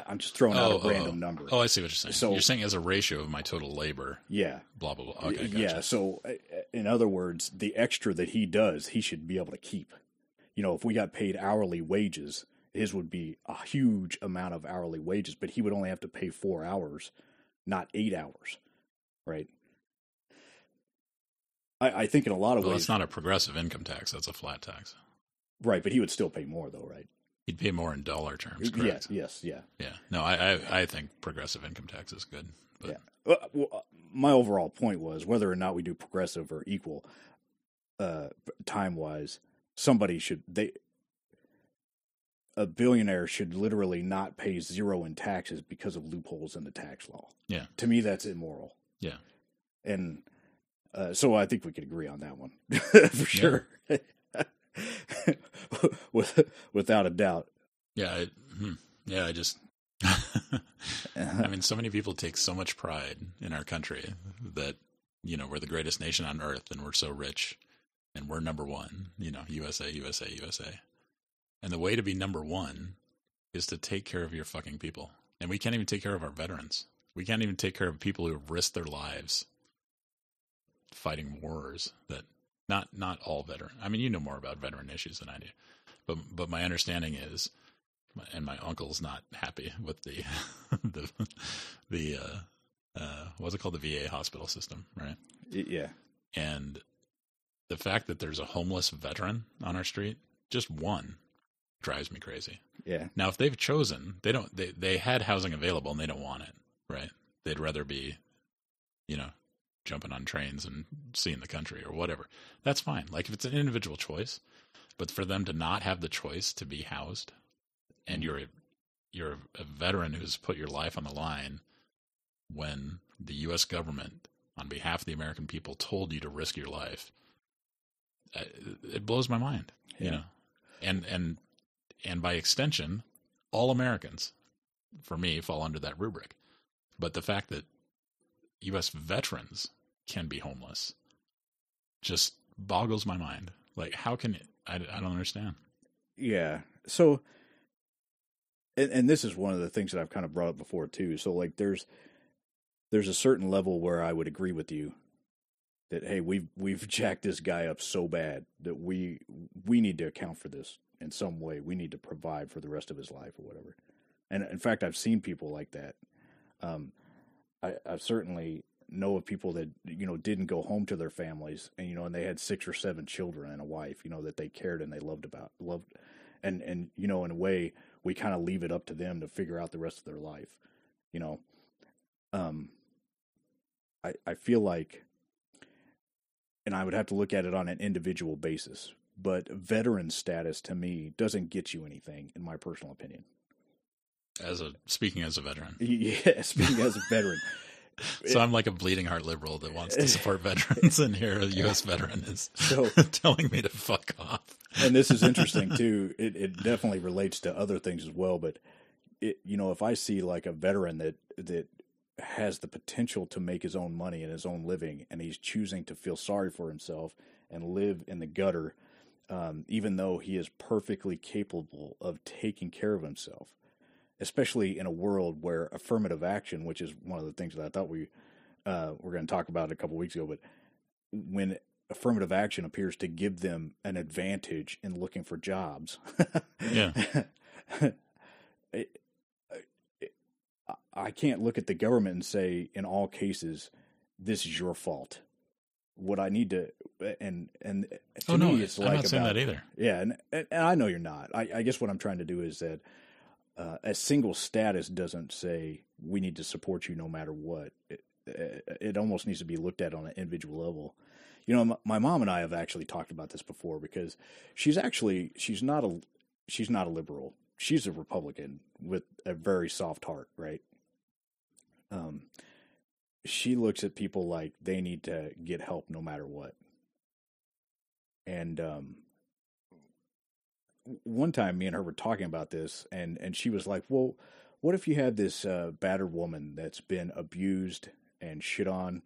i'm just throwing out a random number Oh, I see what you're saying. So- you're saying as a ratio of my total labor, yeah blah blah blah. Okay, gotcha. yeah so uh, in other words the extra that he does he should be able to keep you know if we got paid hourly wages his would be a huge amount of hourly wages but he would only have to pay four hours not eight hours right i, I think in a lot of ways Well, ways it's not a progressive income tax. That's a flat tax. right but he would still pay more though right He'd pay more in dollar terms. yes Correct. yes yeah Yeah. No, I, I I think progressive income tax is good. But Yeah. Well, well, uh, my overall point was whether or not we do progressive or equal, uh, time wise, somebody should they. A billionaire should literally not pay zero in taxes because of loopholes in the tax law. Yeah. To me, that's immoral. Yeah. And uh, so I think we could agree on that one for sure. With, without a doubt. yeah, I, hmm, yeah, I just I mean, so many people take so much pride in our country that you know, we're the greatest nation on earth and we're so rich and we're number one, you know, USA, USA, USA. And the way to be number one is to take care of your fucking people. And we can't even take care of our veterans. We can't even take care of people who have risked their lives fighting wars that not not all veteran. I mean, you know more about veteran issues than I do. But but my understanding is and my uncle's not happy with the the the uh, uh, what's it called the VA hospital system, right? Yeah. And the fact that there's a homeless veteran on our street, just one, drives me crazy. Yeah. Now, if they've chosen, they don't. They they had housing available and they don't want it, right? They'd rather be, you know, jumping on trains and seeing the country or whatever. That's fine. Like if it's an individual choice, but for them to not have the choice to be housed and you're a, you're a veteran who's put your life on the line when the U.S. government, on behalf of the American people, told you to risk your life. Uh, it blows my mind, you know, and and and by extension, all Americans, for me, fall under that rubric. But the fact that U.S. veterans can be homeless just boggles my mind. Like, how can it? I, I don't understand. Yeah. So and, and this is one of the things that I've kind of brought up before too. So like there's there's a certain level where I would agree with you that hey we've we've jacked this guy up so bad that we we need to account for this in some way. We need to provide for the rest of his life or whatever. And in fact, I've seen people like that. Um, I, I certainly know of people that you know didn't go home to their families, and you know, and they had six or seven children and a wife, you know, that they cared and they loved about loved, and and you know, in a way, we kind of leave it up to them to figure out the rest of their life. You know, um, I I feel like, and I would have to look at it on an individual basis. But veteran status to me doesn't get you anything, in my personal opinion. As a speaking as a veteran, yeah, speaking as a veteran. So I'm like a bleeding heart liberal that wants to support veterans, and here a U.S. veteran is So- telling me to fuck off. and this is interesting too. It it definitely relates to other things as well. But it you know if I see like a veteran that that has the potential to make his own money and his own living, and he's choosing to feel sorry for himself and live in the gutter, um, even though he is perfectly capable of taking care of himself, especially in a world where affirmative action, which is one of the things that I thought we uh, were going to talk about a couple weeks ago, but when affirmative action appears to give them an advantage in looking for jobs. Yeah. It- it- I can't look at the government and say, in all cases, this is your fault. What I need to, and and to Oh no, me, it's I'm like not saying about- that either. yeah, and, and and I know you're not. I, I guess what I'm trying to do is that uh, a single status doesn't say we need to support you no matter what. It, it almost needs to be looked at on an individual level. You know, my, my mom and I have actually talked about this before because she's actually she's not a she's not a liberal. She's a Republican with a very soft heart, right? Um, she looks at people like they need to get help no matter what. And um, one time me and her were talking about this and and she was like well what if you had this uh, battered woman that's been abused and shit on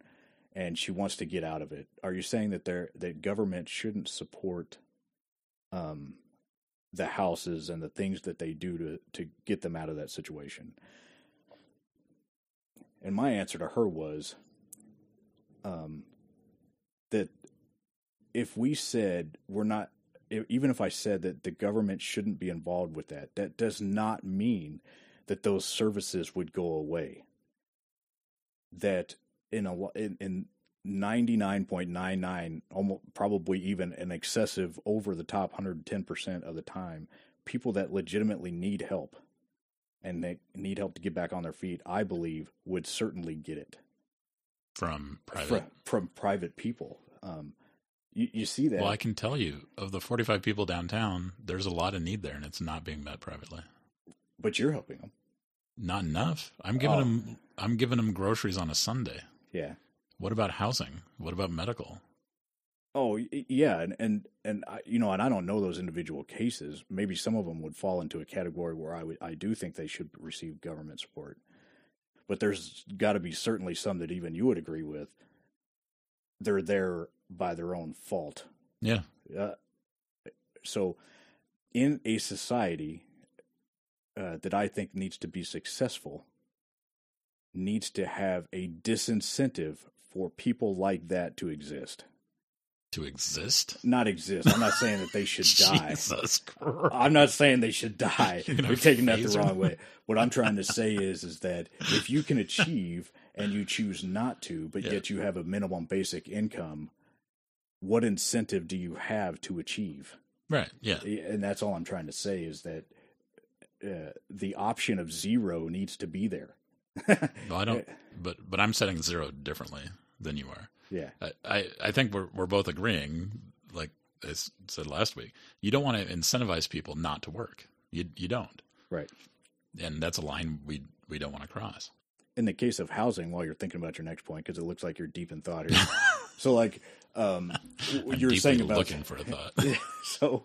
and she wants to get out of it? Are you saying that there that government shouldn't support um the houses and the things that they do to to get them out of that situation? And my answer to her was um that if we said we're not even if I said that the government shouldn't be involved with that, that does not mean that those services would go away. That in a in, in 99.99 almost probably even an excessive over the top 110% of the time people that legitimately need help and they need help to get back on their feet i believe would certainly get it From private. from, from private people um, you, you see that Well, I can tell you of the 45 people downtown, there's a lot of need there, and it's not being met privately. but you're helping them Not enough. I'm giving Oh. them. I'm giving them groceries on a Sunday. yeah What about housing? What about medical? Oh yeah, and and and I, you know, and I don't know those individual cases. Maybe some of them would fall into a category where I would I do think they should receive government support. But there's got to be certainly some that even you would agree with they're there by their own fault. Yeah. Uh, so, in a society uh, that I think needs to be successful, needs to have a disincentive for people like that to exist. To exist? Not exist. I'm not saying that they should die. Jesus Christ. I'm not saying they should die. You're You're taking that the wrong way. What I'm trying to say is, is that if you can achieve and you choose not to, but Yeah. yet you have a minimum basic income, what incentive do you have to achieve? Right. Yeah. And that's all I'm trying to say is that uh, the option of zero needs to be there. Well, I don't. But but I'm setting zero differently than you are. Yeah, I I, I think we're we're both agreeing. Like I said last week, you don't want to incentivize people not to work. You you don't, right. and that's a line we we don't want to cross. in the case of housing, while you're thinking about your next point, because it looks like you're deep in thought here. so, like, um, you were saying about looking for a thought. so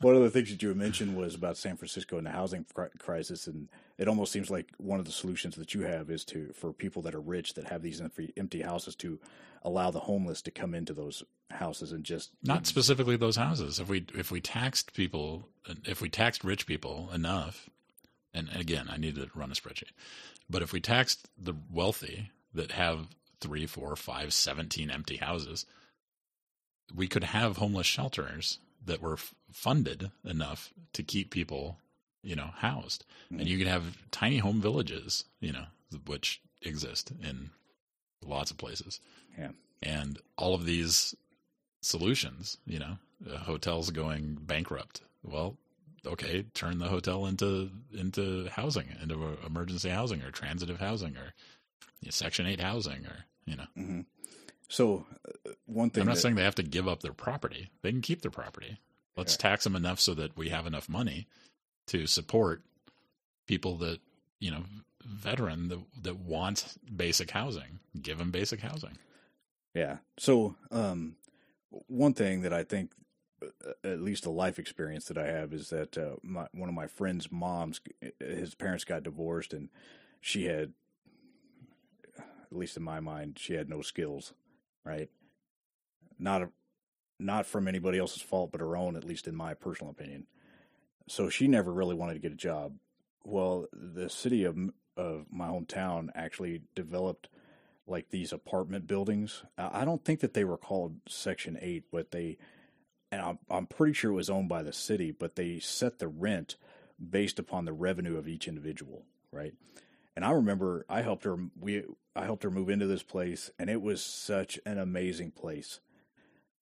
one of the things that you mentioned was about San Francisco and the housing crisis, and it almost seems like one of the solutions that you have is to for people that are rich that have these empty, houses to allow the homeless to come into those houses and just Not specifically those houses. If we if we taxed people, if we taxed rich people enough, and, and again, I need to run a spreadsheet. But if we taxed the wealthy that have three, four, five, seventeen empty houses, we could have homeless shelters that were f- funded enough to keep people, you know, housed, and you could have tiny home villages, you know, which exist in lots of places. Yeah. And all of these solutions, you know, uh, hotels going bankrupt. Well, okay, turn the hotel into into housing, into emergency housing or transitive housing or Section Eight housing, or you know. So uh, one thing I'm not that- saying they have to give up their property; they can keep their property. Let's tax them enough so that we have enough money to support people that you know, veteran that that want basic housing. Give them basic housing. Yeah. So, um, one thing that I think, uh, at least a life experience that I have, is that uh, my one of my friend's moms, his parents got divorced, and she had, at least in my mind, she had no skills, right? Not a, not from anybody else's fault, but her own, at least in my personal opinion. So she never really wanted to get a job. Well, the city of of my hometown actually developed like these apartment buildings. I don't think that they were called Section Eight, but they, and I'm, I'm pretty sure it was owned by the city, but they set the rent based upon the revenue of each individual, right? And I remember I helped her. We I helped her move into this place, and it was such an amazing place.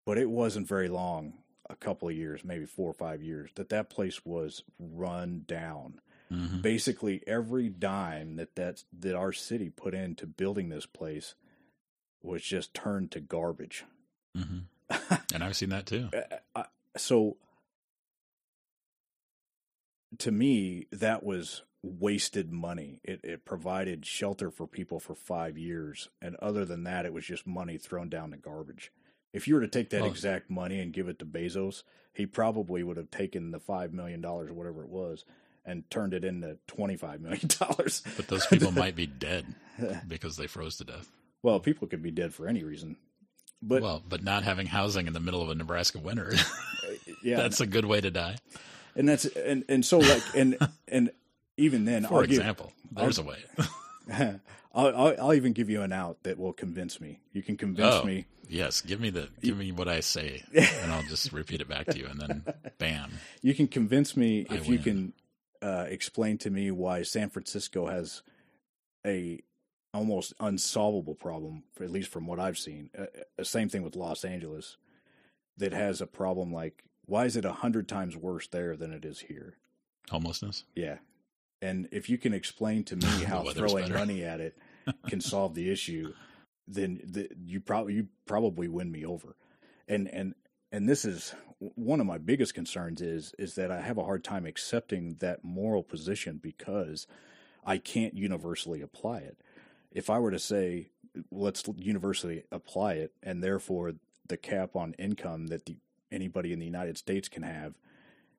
But it wasn't very long, a couple of years, maybe four or five years, that that place was run down hmm basically every dime that that's, that our city put into building this place was just turned to garbage. hmm And I've seen that too. So to me that was wasted money. It, it provided shelter for people for five years. And other than that it was just money thrown down the garbage. If you were to take that Well- exact money and give it to bezos he probably would have taken the five million dollars or whatever it was and turned it into 25 million dollars. But those people might be dead because they froze to death. well people could be dead for any reason. But well, but not having housing in the middle of a Nebraska winter, yeah. that's a good way to die. and that's and and so like and and even then For I'll give- example, there's a way. I'll, I'll, I'll even give you an out that will convince me. You can convince Oh, me. yes. Give me the give me what I say, and I'll just repeat it back to you, and then bam. You can convince me I if you can uh, explain to me why San Francisco has a almost unsolvable problem, at least from what I've seen. Uh, uh, same thing with Los Angeles, that has a problem like why is it a hundred times worse there than it is here? Homelessness. Yeah. And if you can explain to me how throwing better. money at it can solve the issue, then the, you probably you probably win me over. And and and this is one of my biggest concerns is is that I have a hard time accepting that moral position because I can't universally apply it. If I were to say let's universally apply it and therefore the cap on income that the, anybody in the United States can have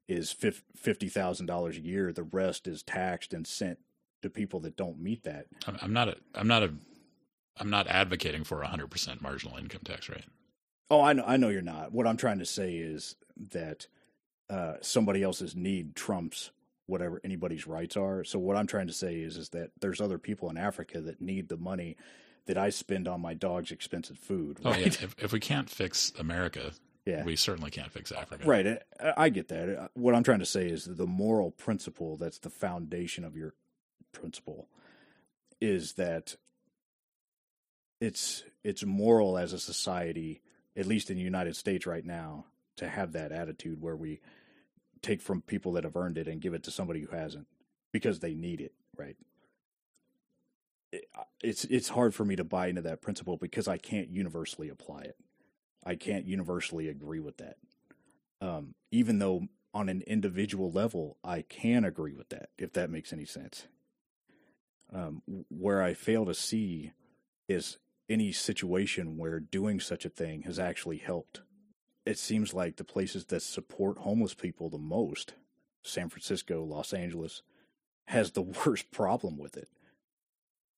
is $50,000 a year. The rest is taxed and sent to people that don't meet that. I'm, I'm not a I'm not a I'm not advocating for a hundred percent marginal income tax rate. Oh, I know, I know you're not. What I'm trying to say is that uh, somebody else's need trumps whatever anybody's rights are. So what I'm trying to say is is that there's other people in Africa that need the money that I spend on my dog's expensive food. Right? Oh yeah, if, if we can't fix America, yeah. we certainly can't fix Africa. Right. I, uh, I get that. Uh, what I'm trying to say is the moral principle that's the foundation of your principle is that it's it's moral as a society, at least in the United States right now, to have that attitude where we take from people that have earned it and give it to somebody who hasn't because they need it, right? Uh, it's it's hard for me to buy into that principle because I can't universally apply it. I can't universally agree with that. Um, even though on an individual level I can agree with that, if that makes any sense. Um, where I fail to see is any situation where doing such a thing has actually helped. It seems like the places that support homeless people the most, San Francisco, Los Angeles, has the worst problem with it.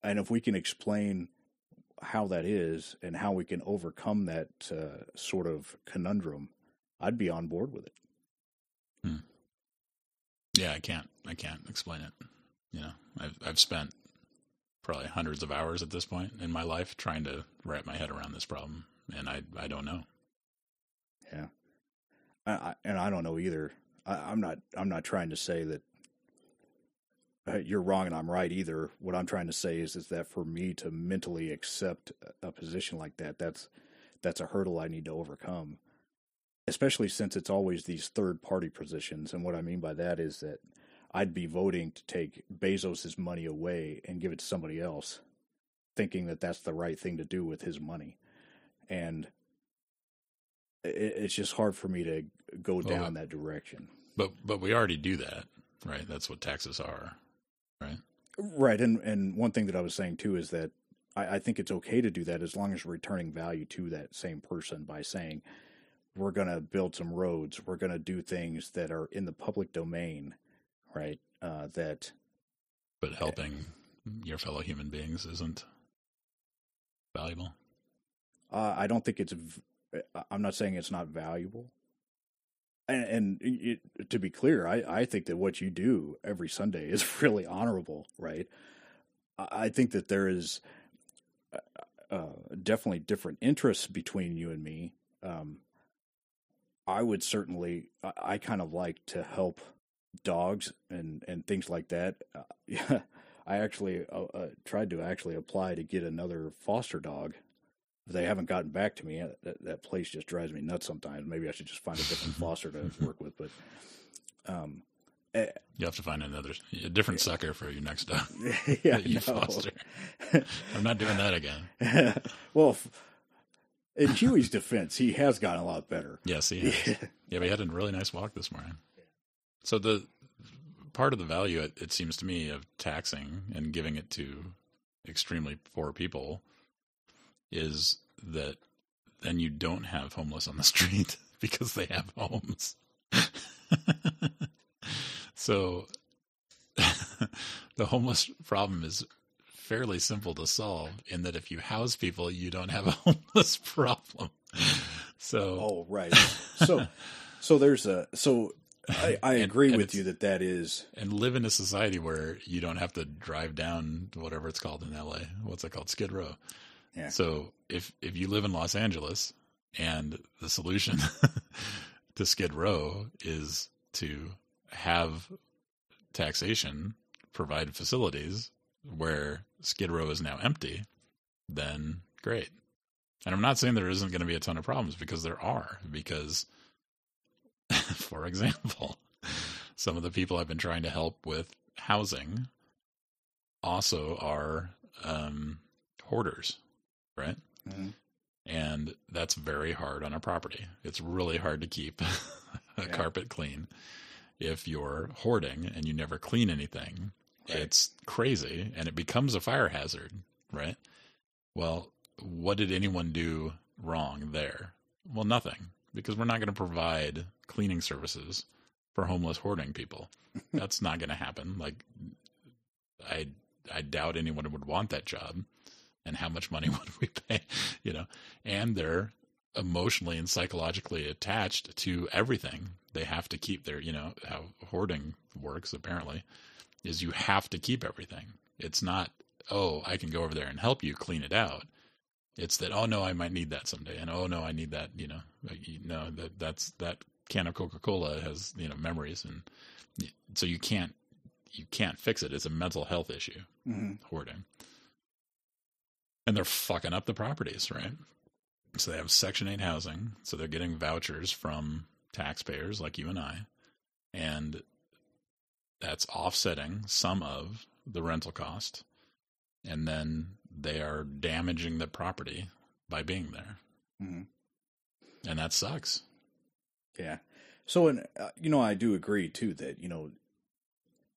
And if we can explain how that is and how we can overcome that uh, sort of conundrum, I'd be on board with it. Hmm. Yeah, I can't. I can't explain it. You know, I've I've spent probably hundreds of hours at this point in my life trying to wrap my head around this problem, and I I don't know. Yeah, I, I, and I don't know either. I, am not I'm not trying to say that Uh, you're wrong and I'm right either. What I'm trying to say is is that for me to mentally accept a position like that, that's that's a hurdle I need to overcome. Especially since it's always these third party positions, and what I mean by that is that I'd be voting to take Bezos's money away and give it to somebody else, thinking that that's the right thing to do with his money, and it's just hard for me to go down well, that direction. But but we already do that, right? That's what taxes are right? And and one thing that I was saying too is that I, I think it's okay to do that as long as we're returning value to that same person by saying we're going to build some roads, we're going to do things that are in the public domain, right? Uh, that, but helping uh, your fellow human beings isn't valuable. Uh, I don't think it's. I'm not saying it's not valuable and, it, to be clear, I, I think that what you do every Sunday is really honorable, right? I think that there is uh, uh, definitely different interests between you and me. Um, I would certainly, I, I, kind of like to help dogs and, and things like that. Uh, yeah, I actually uh, uh, tried to actually apply to get another foster dog they haven't gotten back to me. That, that place just drives me nuts sometimes. Maybe I should just find a different foster to work with. But um, eh, you have to find another, a different sucker for your next dog. yeah, you foster. I'm not doing that again. well, in Huey's defense, he has gotten a lot better. Yes, he has. Yeah, yeah we had a really nice walk this morning. So the part of the value, it, it seems to me, of taxing and giving it to extremely poor people is that then you don't have homeless on the street because they have homes. so the homeless problem is fairly simple to solve in that if you house people, you don't have a homeless problem. So, oh, right. So, so there's a, so I, I agree and with you that that is, and live in a society where you don't have to drive down whatever it's called in LA. What's it called? Skid Row. Yeah. So if if you live in Los Angeles and the solution to Skid Row is to have taxation provide facilities where Skid Row is now empty, then great. And I'm not saying there isn't going to be a ton of problems because there are. Because, for example, some of the people I've been trying to help with housing also are um, hoarders right? Mm-hmm. And that's very hard on a property. It's really hard to keep a yeah. carpet clean if you're hoarding and you never clean anything. Right. It's crazy and it becomes a fire hazard, right? Well, what did anyone do wrong there? Well, nothing, because we're not going to provide cleaning services for homeless hoarding people. That's not going to happen. Like, I I doubt anyone would want that job and how much money would we pay? You know, and they're emotionally and psychologically attached to everything. They have to keep their, you know, how hoarding works apparently is you have to keep everything. It's not, oh, I can go over there and help you clean it out. It's that, oh no, I might need that someday. And oh no, I need that, you know, no, that that's, that can of Coca-Cola has, you know, memories. And so you can't, you can't fix it. It's a mental health issue, mm-hmm. hoarding. And they're fucking up the properties, right? So they have Section 8 housing. So they're getting vouchers from taxpayers like you and I. And that's offsetting some of the rental cost. And then they are damaging the property by being there. Mm-hmm. And that sucks. Yeah. So, and, uh, you know, I do agree too that, you know,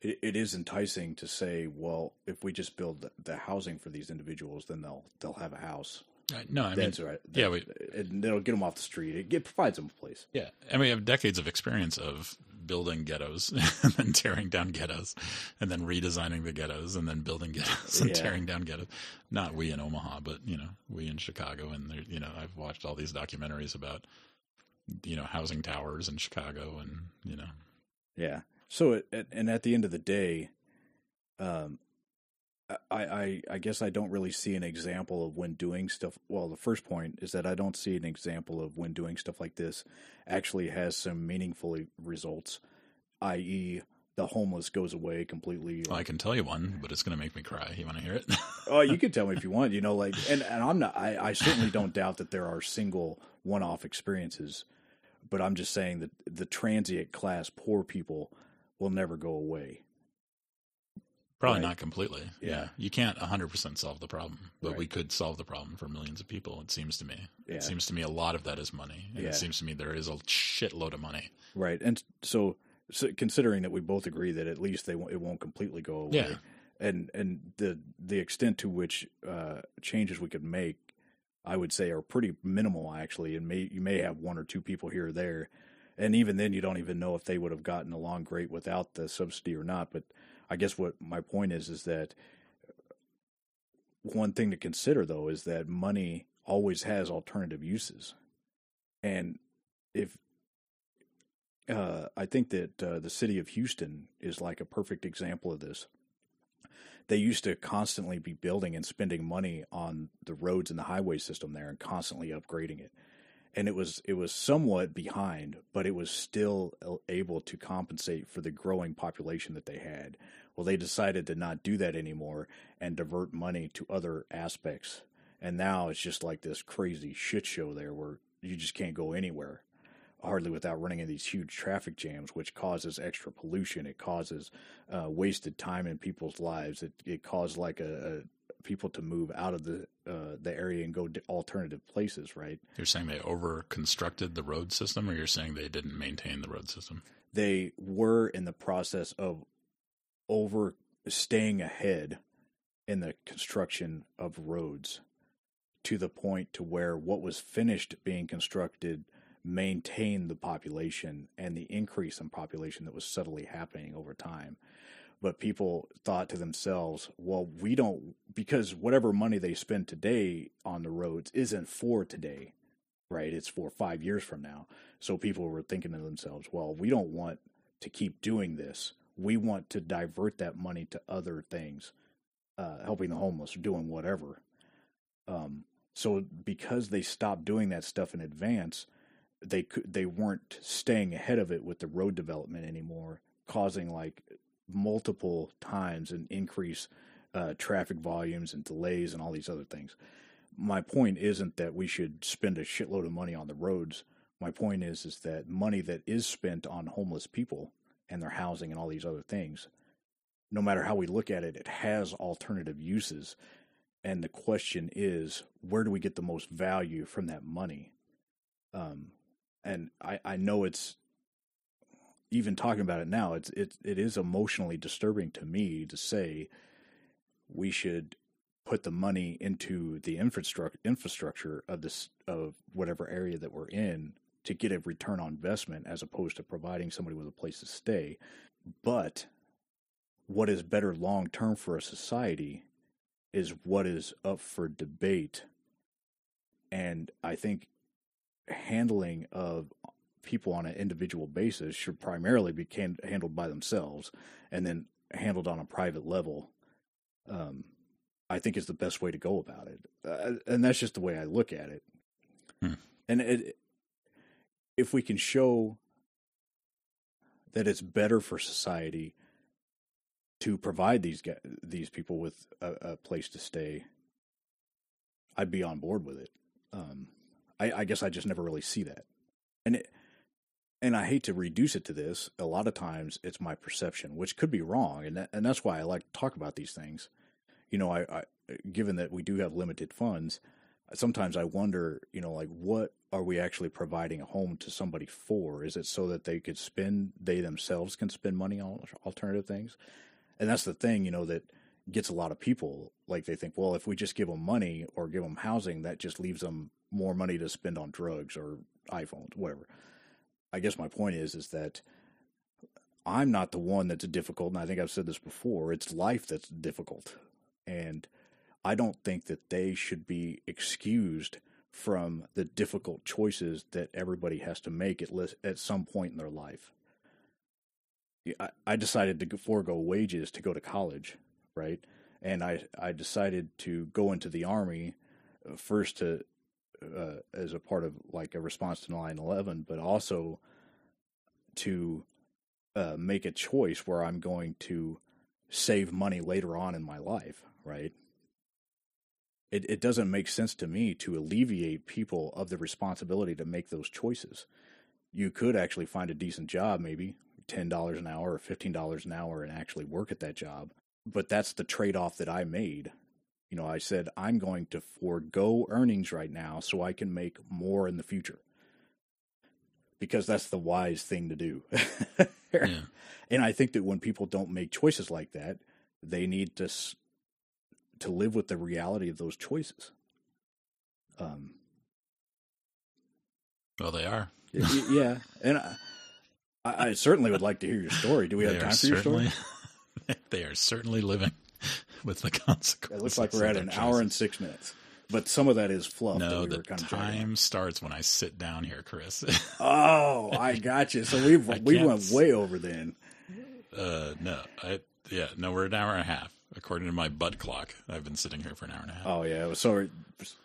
it, it is enticing to say, well, if we just build the, the housing for these individuals, then they'll, they'll have a house. Uh, no, I That's mean, right. yeah, we, and it'll get them off the street. It, it provides them a place. Yeah, and we have decades of experience of building ghettos and then tearing down ghettos and then redesigning the ghettos and then building ghettos and yeah. tearing down ghettos. Not we in Omaha, but you know, we in Chicago. And there, you know, I've watched all these documentaries about you know housing towers in Chicago, and you know, yeah. So, it, and at the end of the day, um, I, I, I guess I don't really see an example of when doing stuff. Well, the first point is that I don't see an example of when doing stuff like this actually has some meaningful results, i.e., the homeless goes away completely. Well, I can tell you one, but it's going to make me cry. You want to hear it? oh, you can tell me if you want. You know, like, and, and I'm not. I, I certainly don't doubt that there are single one-off experiences, but I'm just saying that the transient class, poor people, will never go away. Probably right. not completely. Yeah. yeah. You can't 100% solve the problem, but right. we could solve the problem for millions of people, it seems to me. Yeah. It seems to me a lot of that is money. And yeah. it seems to me there is a shitload of money. Right. And so, so considering that we both agree that at least they won't, it won't completely go away. Yeah. And, and the, the extent to which uh, changes we could make, I would say are pretty minimal actually. And may, you may have one or two people here or there. And even then you don't even know if they would have gotten along great without the subsidy or not. But, I guess what my point is is that one thing to consider though is that money always has alternative uses, and if uh, I think that uh, the city of Houston is like a perfect example of this. They used to constantly be building and spending money on the roads and the highway system there, and constantly upgrading it and it was it was somewhat behind, but it was still able to compensate for the growing population that they had. Well, they decided to not do that anymore and divert money to other aspects. And now it's just like this crazy shit show there where you just can't go anywhere hardly without running into these huge traffic jams, which causes extra pollution. It causes uh, wasted time in people's lives. It it causes like a people to move out of the uh, the area and go to alternative places, right? You're saying they over constructed the road system, or you're saying they didn't maintain the road system? They were in the process of over staying ahead in the construction of roads to the point to where what was finished being constructed maintained the population and the increase in population that was subtly happening over time but people thought to themselves, well, we don't, because whatever money they spend today on the roads isn't for today, right? It's for five years from now. So people were thinking to themselves, well, we don't want to keep doing this. We want to divert that money to other things, uh, helping the homeless, or doing whatever. Um, so because they stopped doing that stuff in advance, they could they weren't staying ahead of it with the road development anymore, causing like multiple times and increase uh, traffic volumes and delays and all these other things. My point isn't that we should spend a shitload of money on the roads. My point is is that money that is spent on homeless people and their housing and all these other things, no matter how we look at it, it has alternative uses. And the question is, where do we get the most value from that money? Um, and I, I know it's even talking about it now, it's it it is emotionally disturbing to me to say we should put the money into the infrastructure infrastructure of this of whatever area that we're in to get a return on investment as opposed to providing somebody with a place to stay. But what is better long term for a society is what is up for debate. And I think handling of people on an individual basis should primarily be can- handled by themselves and then handled on a private level. Um, I think is the best way to go about it. Uh, and that's just the way I look at it. Hmm. And it, if we can show that it's better for society to provide these these people with a, a place to stay, I'd be on board with it. Um, I, I, guess I just never really see that, and it, and I hate to reduce it to this. A lot of times, it's my perception, which could be wrong, and that, and that's why I like to talk about these things. You know, I, I given that we do have limited funds, sometimes I wonder, you know, like what are we actually providing a home to somebody for? Is it so that they could spend, they themselves can spend money on alternative things? And that's the thing, you know, that gets a lot of people. Like they think, well, if we just give them money or give them housing, that just leaves them more money to spend on drugs or iPhones, whatever. I guess my point is, is that I'm not the one that's difficult. And I think I've said this before. It's life that's difficult. And I don't think that they should be excused from the difficult choices that everybody has to make at at some point in their life. I, I decided to forego wages to go to college, right? And I I decided to go into the army uh, first to uh, as a part of like a response to 9/11, but also to uh, make a choice where I'm going to save money later on in my life, right? it, it doesn't make sense to me to alleviate people of the responsibility to make those choices. You could actually find a decent job, maybe $10 an hour or $15 an hour, and actually work at that job. But that's the trade off that I made. You know, I said, I'm going to forego earnings right now so I can make more in the future. Because that's the wise thing to do. yeah. And I think that when people don't make choices like that, they need to to live with the reality of those choices. Um, well, they are. yeah, and I, I, certainly would like to hear your story. Do we have time for your story? they are certainly living with the consequences. It looks like we're at an choices. hour and six minutes. But some of that is fluff. No, we the time starts when I sit down here, Chris. oh, I got you. So we we went way over then. Uh, no, I yeah, no, we're an hour and a half according to my butt clock. I've been sitting here for an hour and a half. Oh yeah, it was so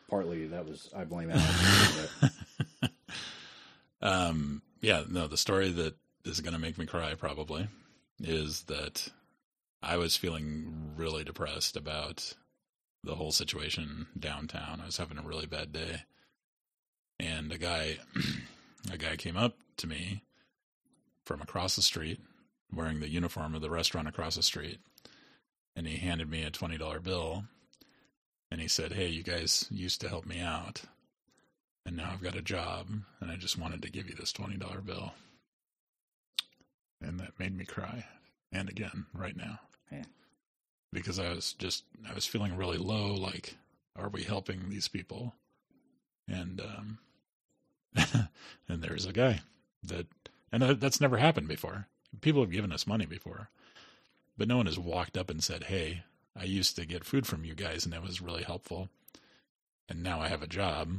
partly that was I blame Alex. um, yeah, no, the story that is going to make me cry probably is that I was feeling really depressed about the whole situation downtown. I was having a really bad day, and a guy, a guy came up to me from across the street wearing the uniform of the restaurant across the street and he handed me a $20 bill and he said, Hey, you guys used to help me out. And now I've got a job and I just wanted to give you this $20 bill. And that made me cry. And again, right now. Yeah. Because I was just, I was feeling really low. Like, are we helping these people? And, um, and there's a guy that, and that's never happened before. People have given us money before but no one has walked up and said, Hey, I used to get food from you guys and that was really helpful. And now I have a job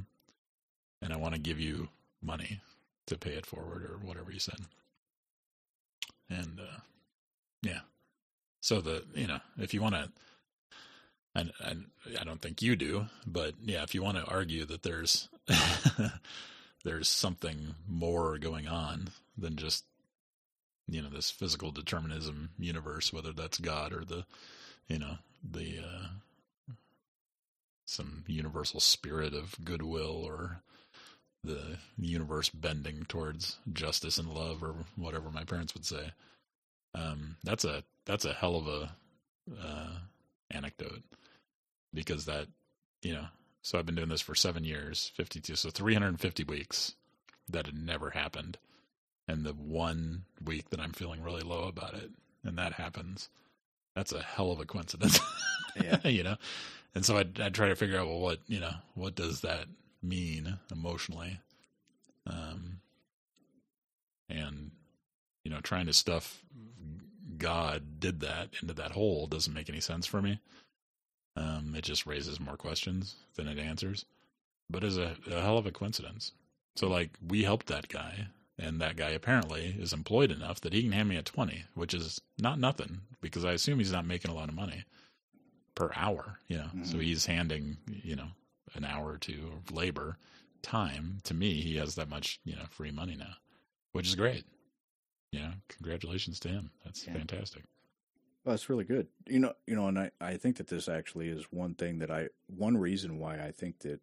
and I want to give you money to pay it forward or whatever you said. And, uh, yeah. So the, you know, if you want to, and, and I don't think you do, but yeah, if you want to argue that there's, there's something more going on than just you know this physical determinism universe, whether that's God or the you know the uh, some universal spirit of goodwill or the universe bending towards justice and love or whatever my parents would say. Um, that's a that's a hell of a uh, anecdote because that you know so I've been doing this for seven years, fifty two, so three hundred and fifty weeks. That had never happened and the one week that I'm feeling really low about it, and that happens, that's a hell of a coincidence. yeah. you know? And so I I try to figure out well what, you know, what does that mean emotionally? Um and you know, trying to stuff God did that into that hole doesn't make any sense for me. Um, it just raises more questions than it answers, but is a, a hell of a coincidence. So like we helped that guy, and that guy apparently is employed enough that he can hand me a twenty, which is not nothing because I assume he's not making a lot of money per hour. You know, mm-hmm. so he's handing you know an hour or two of labor time to me. He has that much you know free money now, which is great. Know, congratulations to him. That's yeah. fantastic. Well, that's really good. You know, you know, and I, I think that this actually is one thing that I one reason why I think that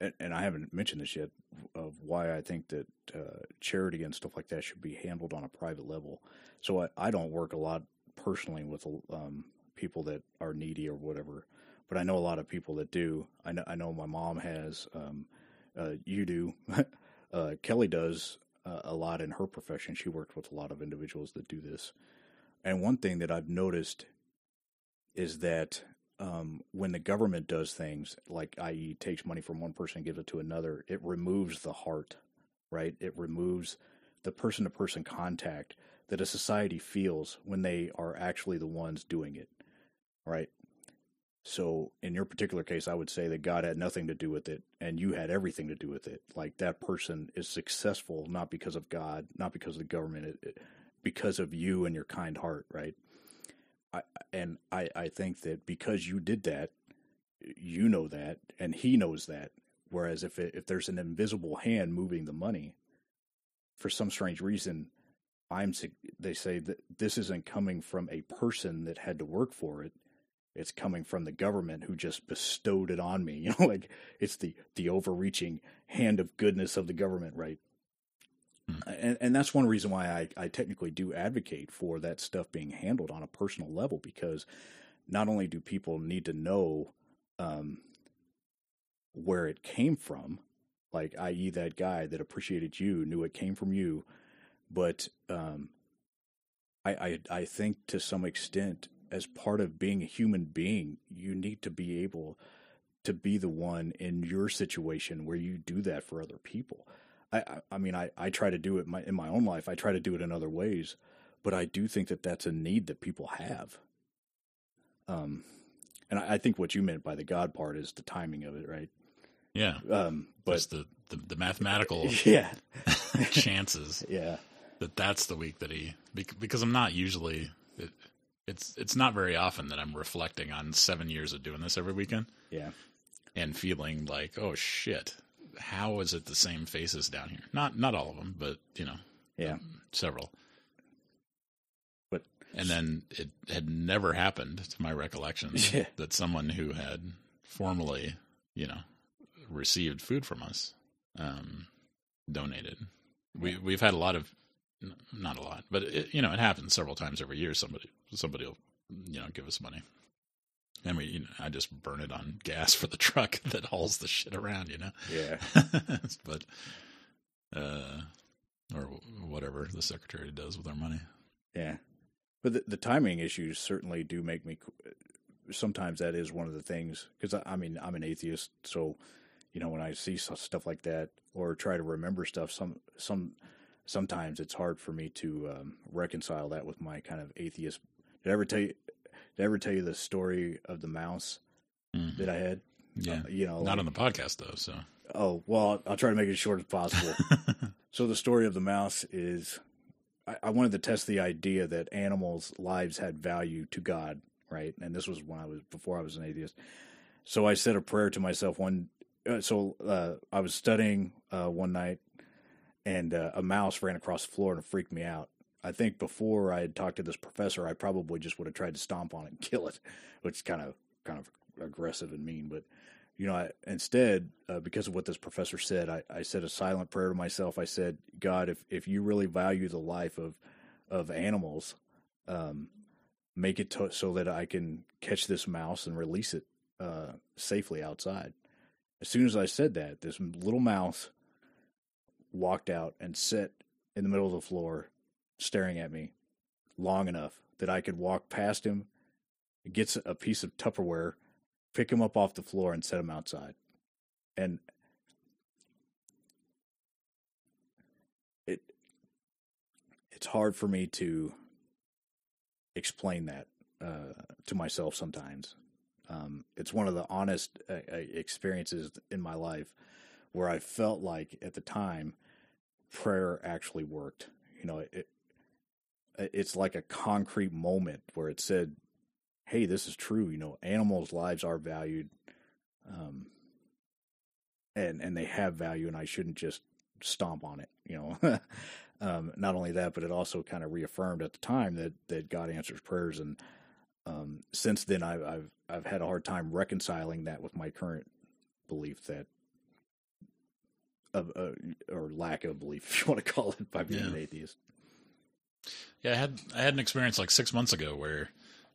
and, and I haven't mentioned this yet of why I think that uh, charity and stuff like that should be handled on a private level. So I, I don't work a lot personally with um, people that are needy or whatever, but I know a lot of people that do. I know, I know my mom has. Um, uh, you do. uh, Kelly does uh, a lot in her profession. She works with a lot of individuals that do this. And one thing that I've noticed is that um, when the government does things like, i.e., takes money from one person and gives it to another, it removes the heart, right? It removes the person to person contact that a society feels when they are actually the ones doing it, right? So, in your particular case, I would say that God had nothing to do with it and you had everything to do with it. Like that person is successful not because of God, not because of the government, it, it, because of you and your kind heart, right? I, and I, I think that because you did that, you know that, and he knows that. Whereas if it, if there's an invisible hand moving the money, for some strange reason, I'm they say that this isn't coming from a person that had to work for it. It's coming from the government who just bestowed it on me. You know, like it's the the overreaching hand of goodness of the government, right? Hmm. And, and that's one reason why I, I technically do advocate for that stuff being handled on a personal level because not only do people need to know um, where it came from, like i.e. that guy that appreciated you knew it came from you, but um, I, I I think to some extent as part of being a human being, you need to be able to be the one in your situation where you do that for other people. I, I mean, I, I try to do it my, in my own life. I try to do it in other ways, but I do think that that's a need that people have. Um, and I, I think what you meant by the God part is the timing of it, right? Yeah. Um, but that's the, the, the mathematical yeah chances. Yeah. That that's the week that he because I'm not usually it's it's not very often that I'm reflecting on seven years of doing this every weekend. Yeah. And feeling like, oh shit, how is it the same faces down here? Not not all of them, but you know, yeah, um, several. But and then it had never happened, to my recollection, yeah. that someone who had formally, you know, received food from us, um, donated. We we've had a lot of, not a lot, but it, you know, it happens several times every year. Somebody somebody will, you know, give us money. And we, you know, I just burn it on gas for the truck that hauls the shit around, you know. Yeah. but, uh, or whatever the secretary does with our money. Yeah, but the, the timing issues certainly do make me. Sometimes that is one of the things because I, I mean I'm an atheist, so you know when I see stuff like that or try to remember stuff, some some sometimes it's hard for me to um, reconcile that with my kind of atheist. Did I ever tell you? Did I ever tell you the story of the mouse mm-hmm. that I had? Yeah, uh, you know, not like, on the podcast though. So, oh well, I'll try to make it as short as possible. so the story of the mouse is, I, I wanted to test the idea that animals' lives had value to God, right? And this was when I was before I was an atheist. So I said a prayer to myself one. Uh, so uh, I was studying uh, one night, and uh, a mouse ran across the floor and freaked me out. I think before I had talked to this professor, I probably just would have tried to stomp on it and kill it, which is kind of kind of aggressive and mean. But you know, I, instead, uh, because of what this professor said, I, I said a silent prayer to myself. I said, God, if if you really value the life of of animals, um, make it to, so that I can catch this mouse and release it uh, safely outside. As soon as I said that, this little mouse walked out and sat in the middle of the floor staring at me long enough that I could walk past him, get a piece of Tupperware, pick him up off the floor, and set him outside. And it it's hard for me to explain that uh, to myself sometimes. Um, it's one of the honest uh, uh, experiences in my life where I felt like at the time prayer actually worked. You know, it, it's like a concrete moment where it said, "Hey, this is true. You know, animals' lives are valued, um, and and they have value, and I shouldn't just stomp on it." You know, um, not only that, but it also kind of reaffirmed at the time that that God answers prayers, and um, since then, I've, I've I've had a hard time reconciling that with my current belief that of uh, or lack of belief, if you want to call it, by being yeah. an atheist. Yeah, I had I had an experience like six months ago where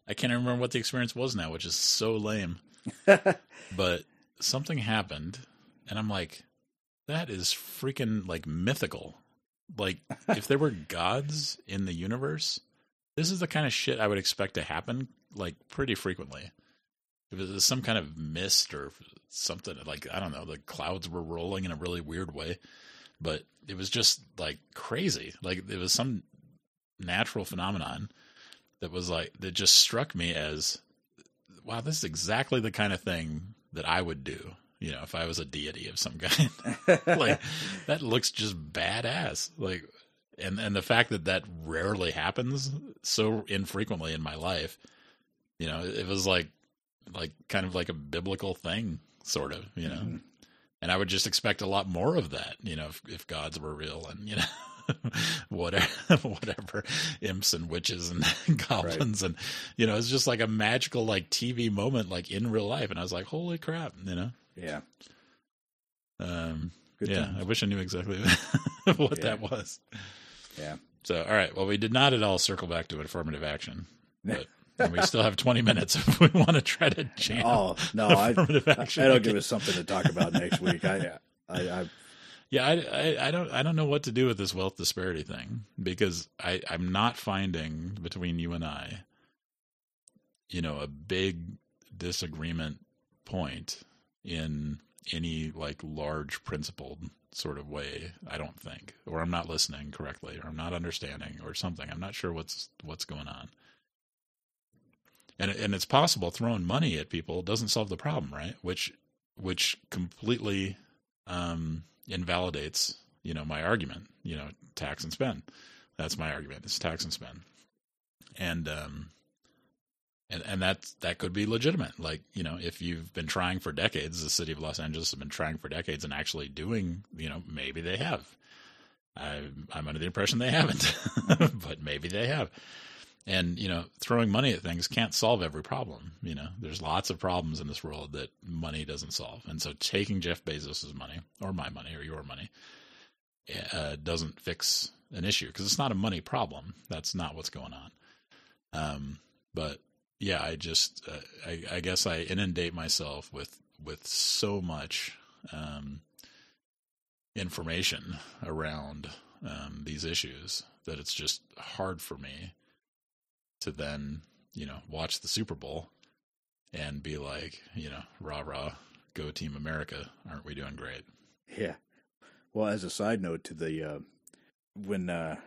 I can't remember what the experience was now, which is so lame. but something happened, and I'm like, that is freaking like mythical. Like, if there were gods in the universe, this is the kind of shit I would expect to happen like pretty frequently. If it was some kind of mist or something, like I don't know, the clouds were rolling in a really weird way, but it was just like crazy. Like it was some natural phenomenon that was like that just struck me as wow, this is exactly the kind of thing that I would do. You know, if I was a deity of some kind, like that looks just badass. Like, and and the fact that that rarely happens so infrequently in my life, you know, it was like like kind of like a biblical thing, sort of. You know, mm-hmm. and I would just expect a lot more of that. You know, if, if gods were real, and you know. whatever, whatever imps and witches and goblins right. and you know it's just like a magical like TV moment like in real life and I was like holy crap you know yeah um Good yeah times. I wish I knew exactly what yeah. that was yeah so all right well we did not at all circle back to affirmative action but and we still have 20 minutes if we want to try to jam. Oh no, I, I, that'll give us something to talk about next week. I, I, I yeah, I, I, I, don't I don't know what to do with this wealth disparity thing because I I'm not finding between you and I, you know, a big disagreement point in any like large principled sort of way. I don't think, or I'm not listening correctly, or I'm not understanding, or something. I'm not sure what's what's going on. And and it's possible throwing money at people doesn't solve the problem, right? Which which completely um, invalidates you know my argument you know tax and spend. That's my argument it's tax and spend. And um and and that that could be legitimate. Like you know if you've been trying for decades the city of los angeles has been trying for decades and actually doing you know maybe they have. I, i'm under the impression they haven't but maybe they have and you know throwing money at things can't solve every problem you know. There's lots of problems in this world that money doesn't solve. And so taking jeff bezos's money or my money or your money uh, doesn't fix an issue because it's not a money problem. That's not what's going on. Um, but yeah i just uh, I, I, guess i inundate myself with with so much um, information around um, these issues that it's just hard for me to then, you know, watch the Super Bowl and be like, you know, rah rah, go Team America, aren't we doing great? Yeah. Well, as a side note to the uh, when uh,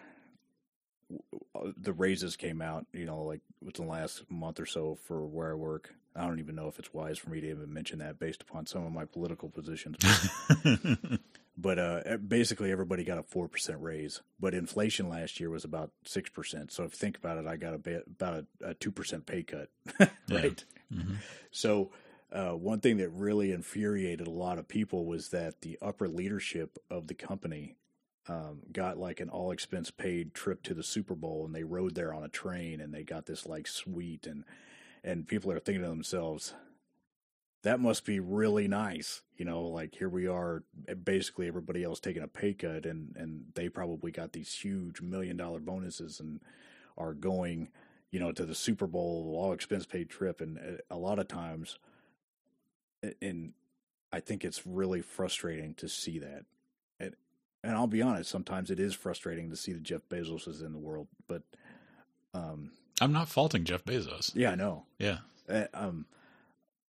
the raises came out, you know, like within the last month or so for where I work. I don't even know if it's wise for me to even mention that based upon some of my political positions. but uh, basically everybody got a 4% raise but inflation last year was about 6% so if you think about it i got a bit, about a, a 2% pay cut right? Mm-hmm. so uh, one thing that really infuriated a lot of people was that the upper leadership of the company um, got like an all expense paid trip to the super bowl and they rode there on a train and they got this like suite and and people are thinking to themselves that must be really nice. You know, like here we are, basically everybody else taking a pay cut, and and they probably got these huge million dollar bonuses and are going, you know, to the Super Bowl, all expense paid trip, and uh, a lot of times, and I think it's really frustrating to see that. And and I'll be honest, sometimes it is frustrating to see the Jeff Bezoses in the world, but um, I'm not faulting Jeff Bezos. Yeah, I know. Yeah. Uh, um,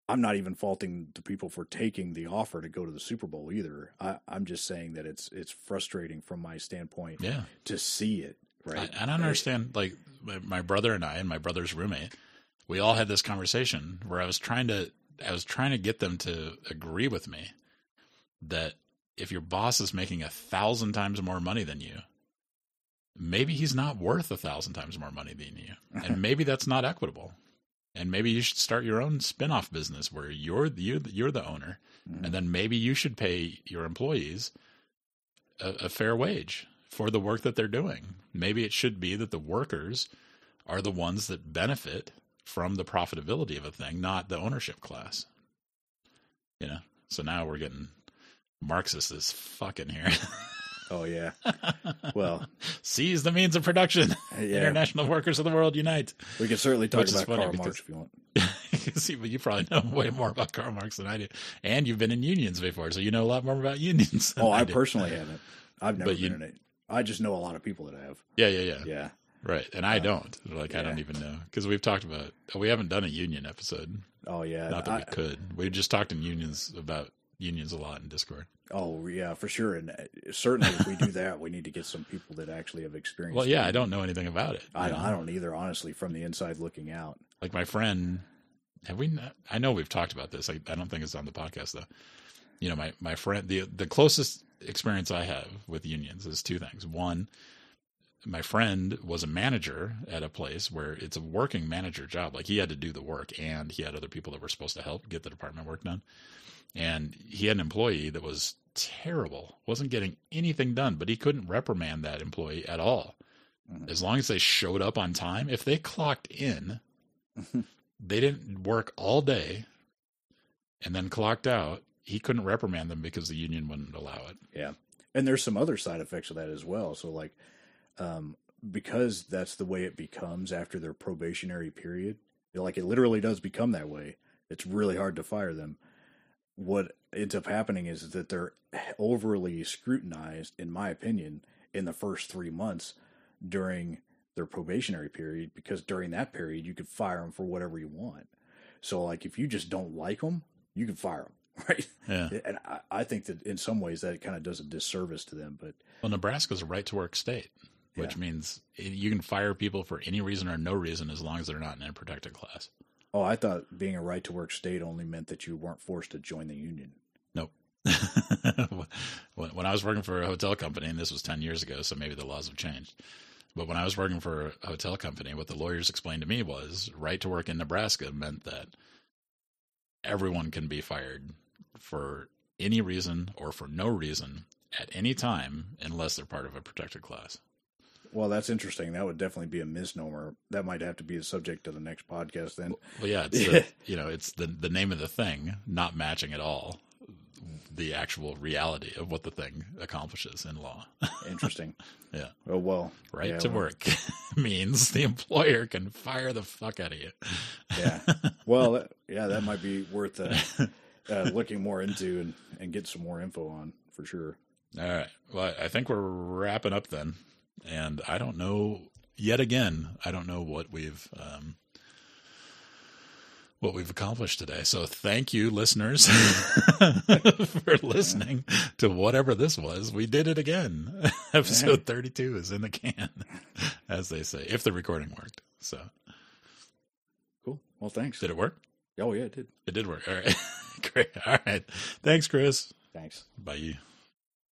I'm not even faulting the people for taking the offer to go to the Super Bowl either. I, am just saying that it's it's frustrating from my standpoint yeah. to see it. Right. I, I don't understand. Like my brother and I and my brother's roommate, we all had this conversation where I was trying to I was trying to get them to agree with me that if your boss is making a thousand times more money than you, maybe he's not worth a thousand times more money than you. And maybe that's not equitable. And maybe you should start your own spin-off business where you're you're the, you're the owner, Mm-hmm. and then maybe you should pay your employees a, a fair wage for the work that they're doing. Maybe it should be that the workers are the ones that benefit from the profitability of a thing, not the ownership class. You know. So now we're getting Marxist as fucking here. Oh yeah. Well, Seize the means of production. Yeah. International workers of the world unite. we can certainly talk Which about Karl Marx if you want. See, but you probably know way more about Karl Marx than I do, and you've been in unions before, so you know a lot more about unions. Oh, I do. personally haven't. I've never But you- been in it. I just know a lot of people that have. yeah, yeah, yeah, Yeah. right. And I uh, don't. Like, I don't even know because we've talked about. We haven't done a union episode. Oh yeah. Not that I- we could. We just talked in unions about unions a lot in Discord. oh yeah, for sure. And uh, certainly, if we do that, we need to get some people that actually have experience. Well, yeah, I don't know anything about it. I don't. I don't either. Honestly, from the inside looking out. like my friend have we not, i know we've talked about this I, I don't think it's on the podcast though you know my my friend the the closest experience i have with unions is two things one my friend was a manager at a place where it's a working manager job like he had to do the work and he had other people that were supposed to help get the department work done and he had an employee that was terrible wasn't getting anything done but he couldn't reprimand that employee at all as long as they showed up on time if they clocked in they didn't work all day and then clocked out he couldn't reprimand them because the union wouldn't allow it Yeah. And there's some other side effects of that as well. So like um because that's the way it becomes after their probationary period. Like it literally does become that way. It's really hard to fire them. What ends up happening is that they're overly scrutinized, in my opinion, in the first three months during their probationary period because during that period you could fire them for whatever you want. So like if you just don't like them, you can fire them, right? yeah And I, I think that in some ways that kind of does a disservice to them. But well nebraska's a right to work state which Yeah. means eh, you can fire people for any reason or no reason as long as they're not in a protected class oh, I thought being a right to work state only meant that you weren't forced to join the union. Nope. when, I was working for a hotel company, and this was 10 years ago, so maybe the laws have changed. But when I was working for a hotel company, what the lawyers explained to me was right to work in Nebraska meant that everyone can be fired for any reason or for no reason at any time unless they're part of a protected class. Well, that's interesting. That would definitely be a misnomer. That might have to be the subject of the next podcast then. Well, yeah, it's the, you know, it's the the name of the thing not matching at all the actual reality of what the thing accomplishes in law. Interesting. yeah. Oh well. right yeah, to well, work means the employer can fire the fuck out of you. Yeah. Well, yeah, that might be worth uh, uh, looking more into and and get some more info on for sure. All right. Well, I think we're wrapping up then. And I don't know yet again, I don't know what we've um what we've accomplished today. So thank you listeners for listening to whatever this was. We did it again. Episode 32 is in the can as they say, if the recording worked. So, Cool. Well, thanks. did it work? Oh yeah, it did. It did work. All right. Great. All right. Thanks, Chris. Thanks. Bye.